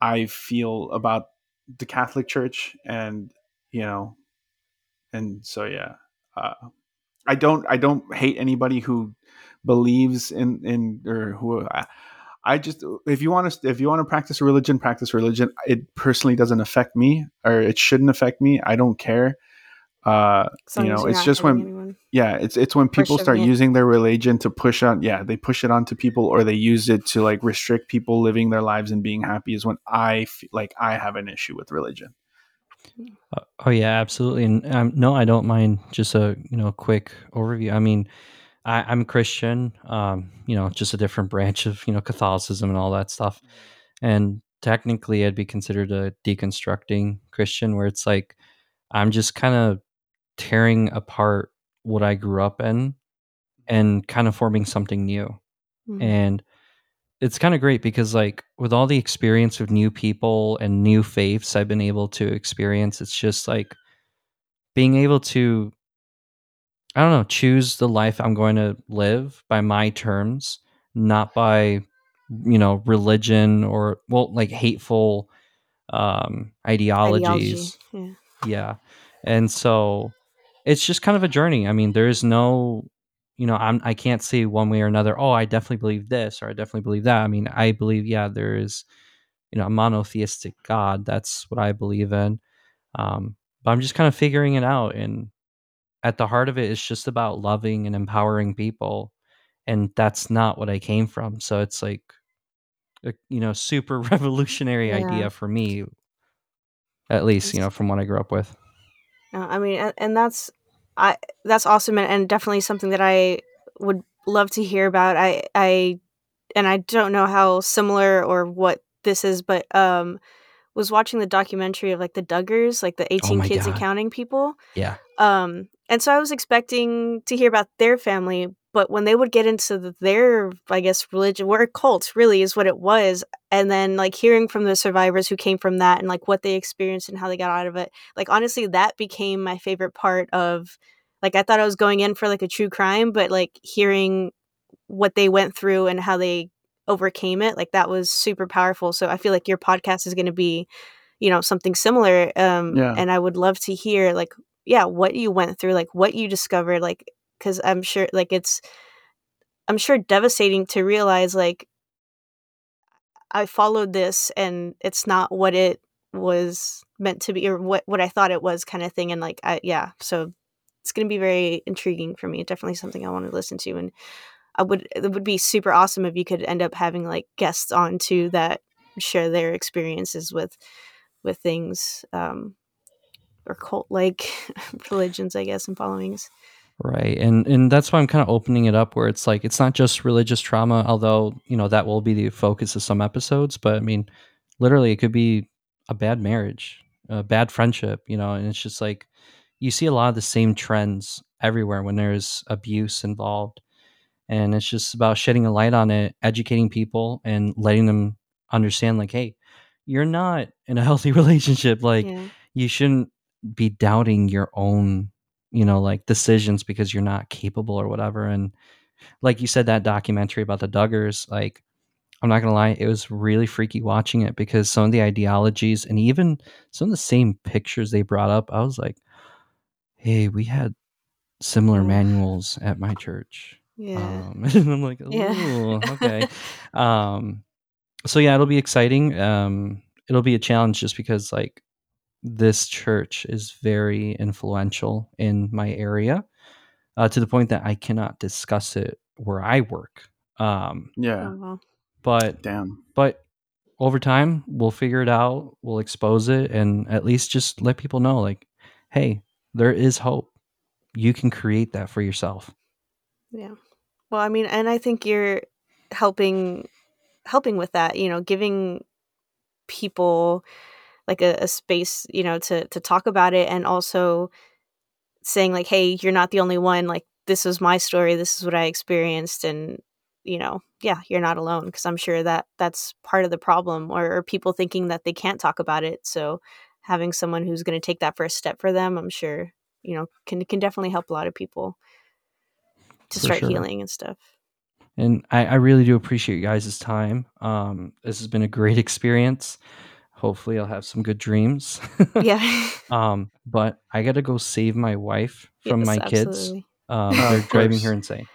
I feel about the Catholic Church, and you know, and so yeah, uh, I don't I don't hate anybody who believes in in or who I, I just if you want to if you want to practice religion practice religion it personally doesn't affect me or it shouldn't affect me I don't care uh you know it's just when anyone. yeah it's it's when people start it. using their religion to push on yeah they push it onto people or they use it to like restrict people living their lives and being happy is when I feel like I have an issue with religion Uh, Oh yeah, absolutely. And um, no, I don't mind just a you know quick overview. I mean, I, I'm Christian. Um, you know, just a different branch of you know Catholicism and all that stuff. And technically, I'd be considered a deconstructing Christian, where it's like I'm just kind of tearing apart what I grew up in and kind of forming something new. Mhm. And it's kind of great because like with all the experience of new people and new faiths I've been able to experience, it's just like being able to I don't know, choose the life I'm going to live by my terms, not by you know, religion or well, like hateful um Ideology. ideologies. Yeah. Yeah. And so it's just kind of a journey. I mean, there's no you know, I'm I can't say one way or another, oh, I definitely believe this or I definitely believe that. I mean, I believe yeah, there is, you know, a monotheistic God. That's what I believe in. Um, but I'm just kind of figuring it out and at the heart of it, it's just about loving and empowering people. And that's not what I came from. So it's like a, you know, super revolutionary Yeah. idea for me, at least, you know, from what I grew up with. No, I mean, and that's I that's awesome, and, and definitely something that I would love to hear about. I I and I don't know how similar or what this is, but um, was watching the documentary of like the Duggars, like the eighteen Oh my kids and God. counting people. Yeah. Um, and so I was expecting to hear about their family, but when they would get into their, I guess, religion, or cult really is what it was, and then like hearing from the survivors who came from that and like what they experienced and how they got out of it, like honestly, that became my favorite part of, like I thought I was going in for like a true crime, but like hearing what they went through and how they overcame it, like that was super powerful. So I feel like your podcast is going to be, you know, something similar. Um, Yeah. and I would love to hear like yeah what you went through like what you discovered like because i'm sure like it's i'm sure devastating to realize like i followed this and it's not what it was meant to be or what what i thought it was kind of thing and like i yeah so it's going to be very intriguing for me definitely something i want to listen to and i would it would be super awesome if you could end up having like guests on too that share their experiences with with things um or cult like religions i guess and followings Right. And and that's why I'm kind of opening it up where it's like it's not just religious trauma, although, you know, that will be the focus of some episodes, but I mean, literally it could be a bad marriage, a bad friendship, you know, and it's just like you see a lot of the same trends everywhere when there's abuse involved. And it's just about shedding a light on it, educating people and letting them understand like, hey, you're not in a healthy relationship. Like yeah you shouldn't be doubting your own you know like decisions because you're not capable or whatever and like you said that documentary about the duggars like I'm not gonna lie, it was really freaky watching it because some of the ideologies and even some of the same pictures they brought up, I was like, "Hey, we had similar manuals at my church." Yeah. Um, and I'm like, Yeah. Okay." um, so yeah, it'll be exciting. Um, it'll be a challenge just because like this church is very influential in my area uh, to the point that I cannot discuss it where I work. Um, Yeah. Oh, well. but Damn. but over time we'll figure it out we'll expose it and at least just let people know like hey there is hope you can create that for yourself Yeah. Well, I mean, and I think you're helping helping with that, you know, giving people like a, a space, you know, to to talk about it and also saying like, "Hey, you're not the only one. Like this was my story. This is what I experienced and you know, yeah, you're not alone because I'm sure that that's part of the problem or, or people thinking that they can't talk about it. So having someone who's going to take that first step for them, I'm sure, you know, can can definitely help a lot of people to For start sure. healing and stuff. and I, I really do appreciate you guys' time um this has been a great experience hopefully i'll have some good dreams Yeah. um but i gotta go save my wife from Yes, my kids absolutely. um Oh, they're driving course. her insane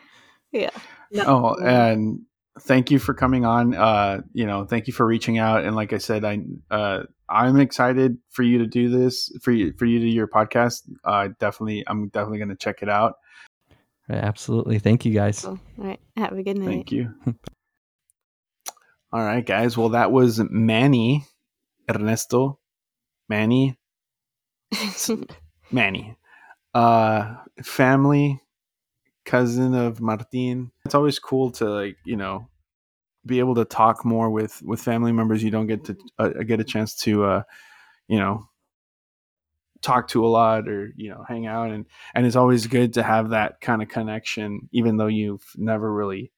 Yeah. No, Oh, and thank you for coming on. Uh, you know, thank you for reaching out. And like I said, I uh, I'm excited for you to do this for you for you to do your podcast. Uh, definitely, I'm definitely going to check it out. absolutely thank you guys Cool. All right. Have a good night. Thank you. All right, guys. Well, that was Manny Ernesto, Manny, Manny, uh, family cousin of Martin. It's always cool to like you know be able to talk more with with family members. You don't get to uh, get a chance to uh, you know talk to a lot or you know hang out. And and it's always good to have that kind of connection even though you've never really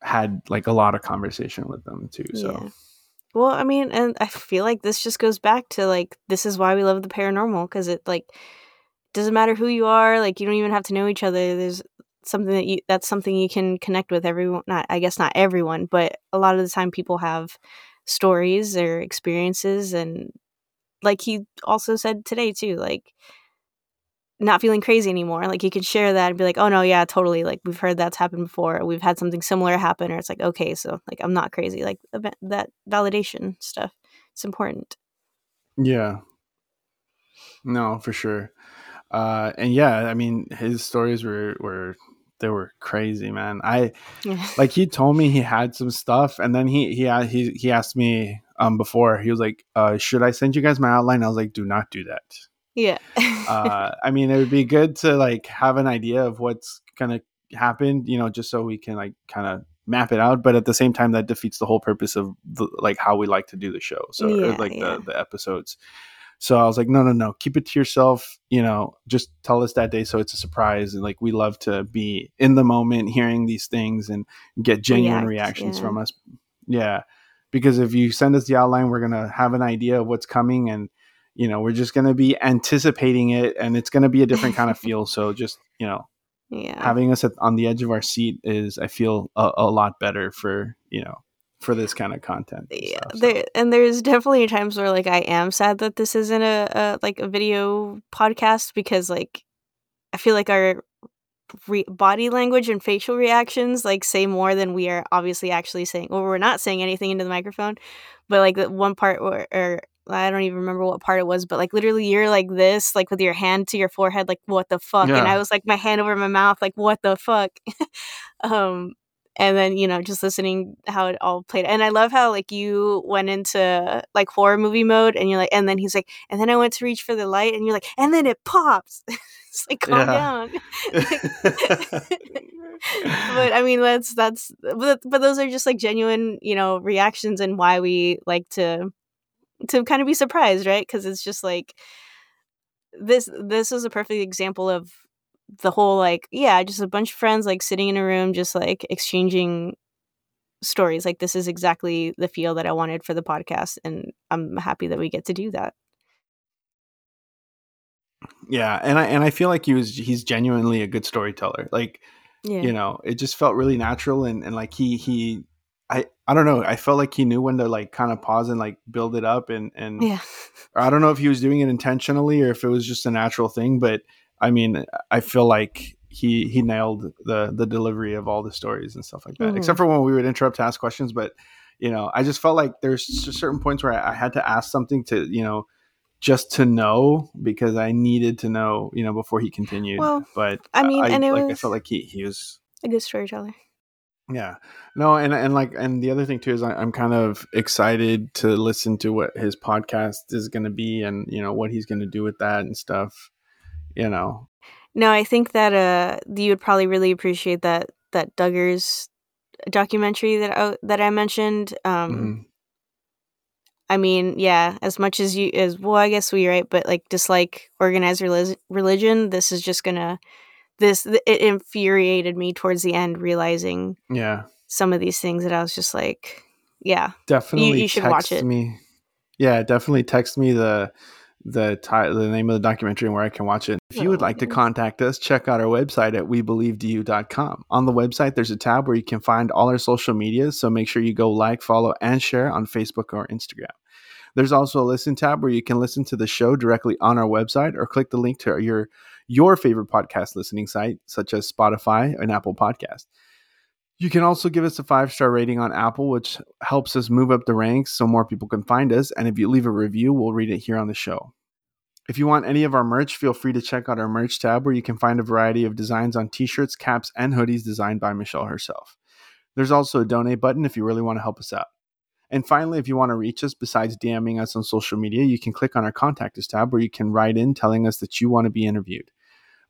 had like a lot of conversation with them too so. Yeah. Well, I mean, and I feel like this just goes back to like this is why we love the paranormal because it like doesn't matter who you are, like you don't even have to know each other. There's something that you that's something you can connect with everyone. Not I guess not everyone, but a lot of the time people have stories or experiences, and like he also said today too, like not feeling crazy anymore. Like you could share that and be like, oh no, yeah, totally. Like we've heard that's happened before. We've had something similar happen, or it's like, okay, so like I'm not crazy. Like that validation stuff. It's important. yeah no for sure uh and yeah i mean his stories were were they were crazy man i like he told me he had some stuff and then he he he, he asked me um before he was like uh should i send you guys my outline i was like do not do that yeah. uh i mean it would be good to like have an idea of what's gonna happen you know just so we can like kind of map it out but at the same time that defeats the whole purpose of the, like how we like to do the show so or, like yeah. the the episodes so i was like no no no keep it to yourself you know just tell us that day so it's a surprise and like we love to be in the moment hearing these things and get genuine React, reactions yeah. from us yeah because if you send us the outline we're gonna have an idea of what's coming and you know we're just gonna be anticipating it and it's gonna be a different kind of feel so just you know yeah. having us at, on the edge of our seat is i feel a, a lot better for you know for this kind of content and yeah stuff, so. there and there's definitely times where like i am sad that this isn't a, a like a video podcast because like i feel like our re- body language and facial reactions like say more than we are obviously actually saying well we're not saying anything into the microphone but like the one part where or I don't even remember what part it was, but like literally you're like this, like with your hand to your forehead, like what the fuck? And I was like my hand over my mouth, like what the fuck? um and then you know just listening how it all played and i love how like you went into like horror movie mode and you're like and then he's like and then i went to reach for the light and you're like and then it pops it's like calm Yeah. down but i mean that's that's but, but those are just like genuine you know reactions and why we like to to kind of be surprised right? Because it's just like this this is a perfect example of the whole like yeah just a bunch of friends like sitting in a room just like exchanging stories like this is exactly the feel that i wanted for the podcast and i'm happy that we get to do that. Yeah and i and i feel like he was he's genuinely a good storyteller like yeah. you know it just felt really natural and and like he he I I don't know. I felt like he knew when to like kind of pause and like build it up and and Yeah. I don't know if he was doing it intentionally or if it was just a natural thing, but I mean, I feel like he he nailed the the delivery of all the stories and stuff like that. Mhm. Except for when we would interrupt to ask questions, but you know, I just felt like there's certain points where I, I had to ask something to you know just to know because I needed to know you know before he continued. Well, but I mean, and it like I felt like he he was A good storyteller. Yeah. No, and and like and the other thing too is I, I'm kind of excited to listen to what his podcast is going to be and you know what he's going to do with that and stuff. You know. No, I think that uh you would probably really appreciate that that Duggars documentary that I, that I mentioned. Um Mhm. I mean, yeah, as much as you as well, I guess we right, but like dislike organized relig- religion, this is just gonna this it infuriated me towards the end, realizing Yeah. some of these things that I was just like, yeah, Definitely you should watch it. me. Yeah, definitely text me the the title the name of the documentary and where I can watch it. If you would Oh, like to oh. contact us, check out our website at webelieveyou.com. On the website, there's a tab where you can find all our social medias, so make sure you go like, follow, and share on Facebook or Instagram. There's also a listen tab where you can listen to the show directly on our website or click the link to your your favorite podcast listening site, such as Spotify and Apple Podcast. You can also give us a five star rating on Apple, which helps us move up the ranks so more people can find us. And if you leave a review, we'll read it here on the show. If you want any of our merch, feel free to check out our merch tab where you can find a variety of designs on t shirts, caps, and hoodies designed by Michelle herself. There's also a donate button if you really want to help us out. And finally, if you want to reach us besides DMing us on social media, you can click on our contact us tab where you can write in telling us that you want to be interviewed.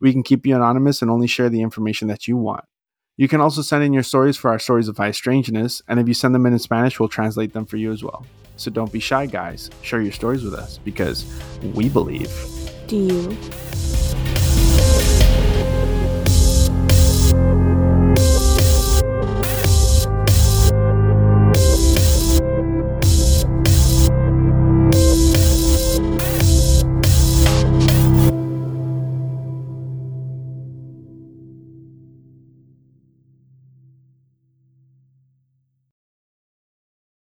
We can keep you anonymous and only share the information that you want. You can also send in your stories for our stories of high strangeness, and if you send them in in Spanish, we'll translate them for you as well. So don't be shy, guys. Share your stories with us because we believe. do you?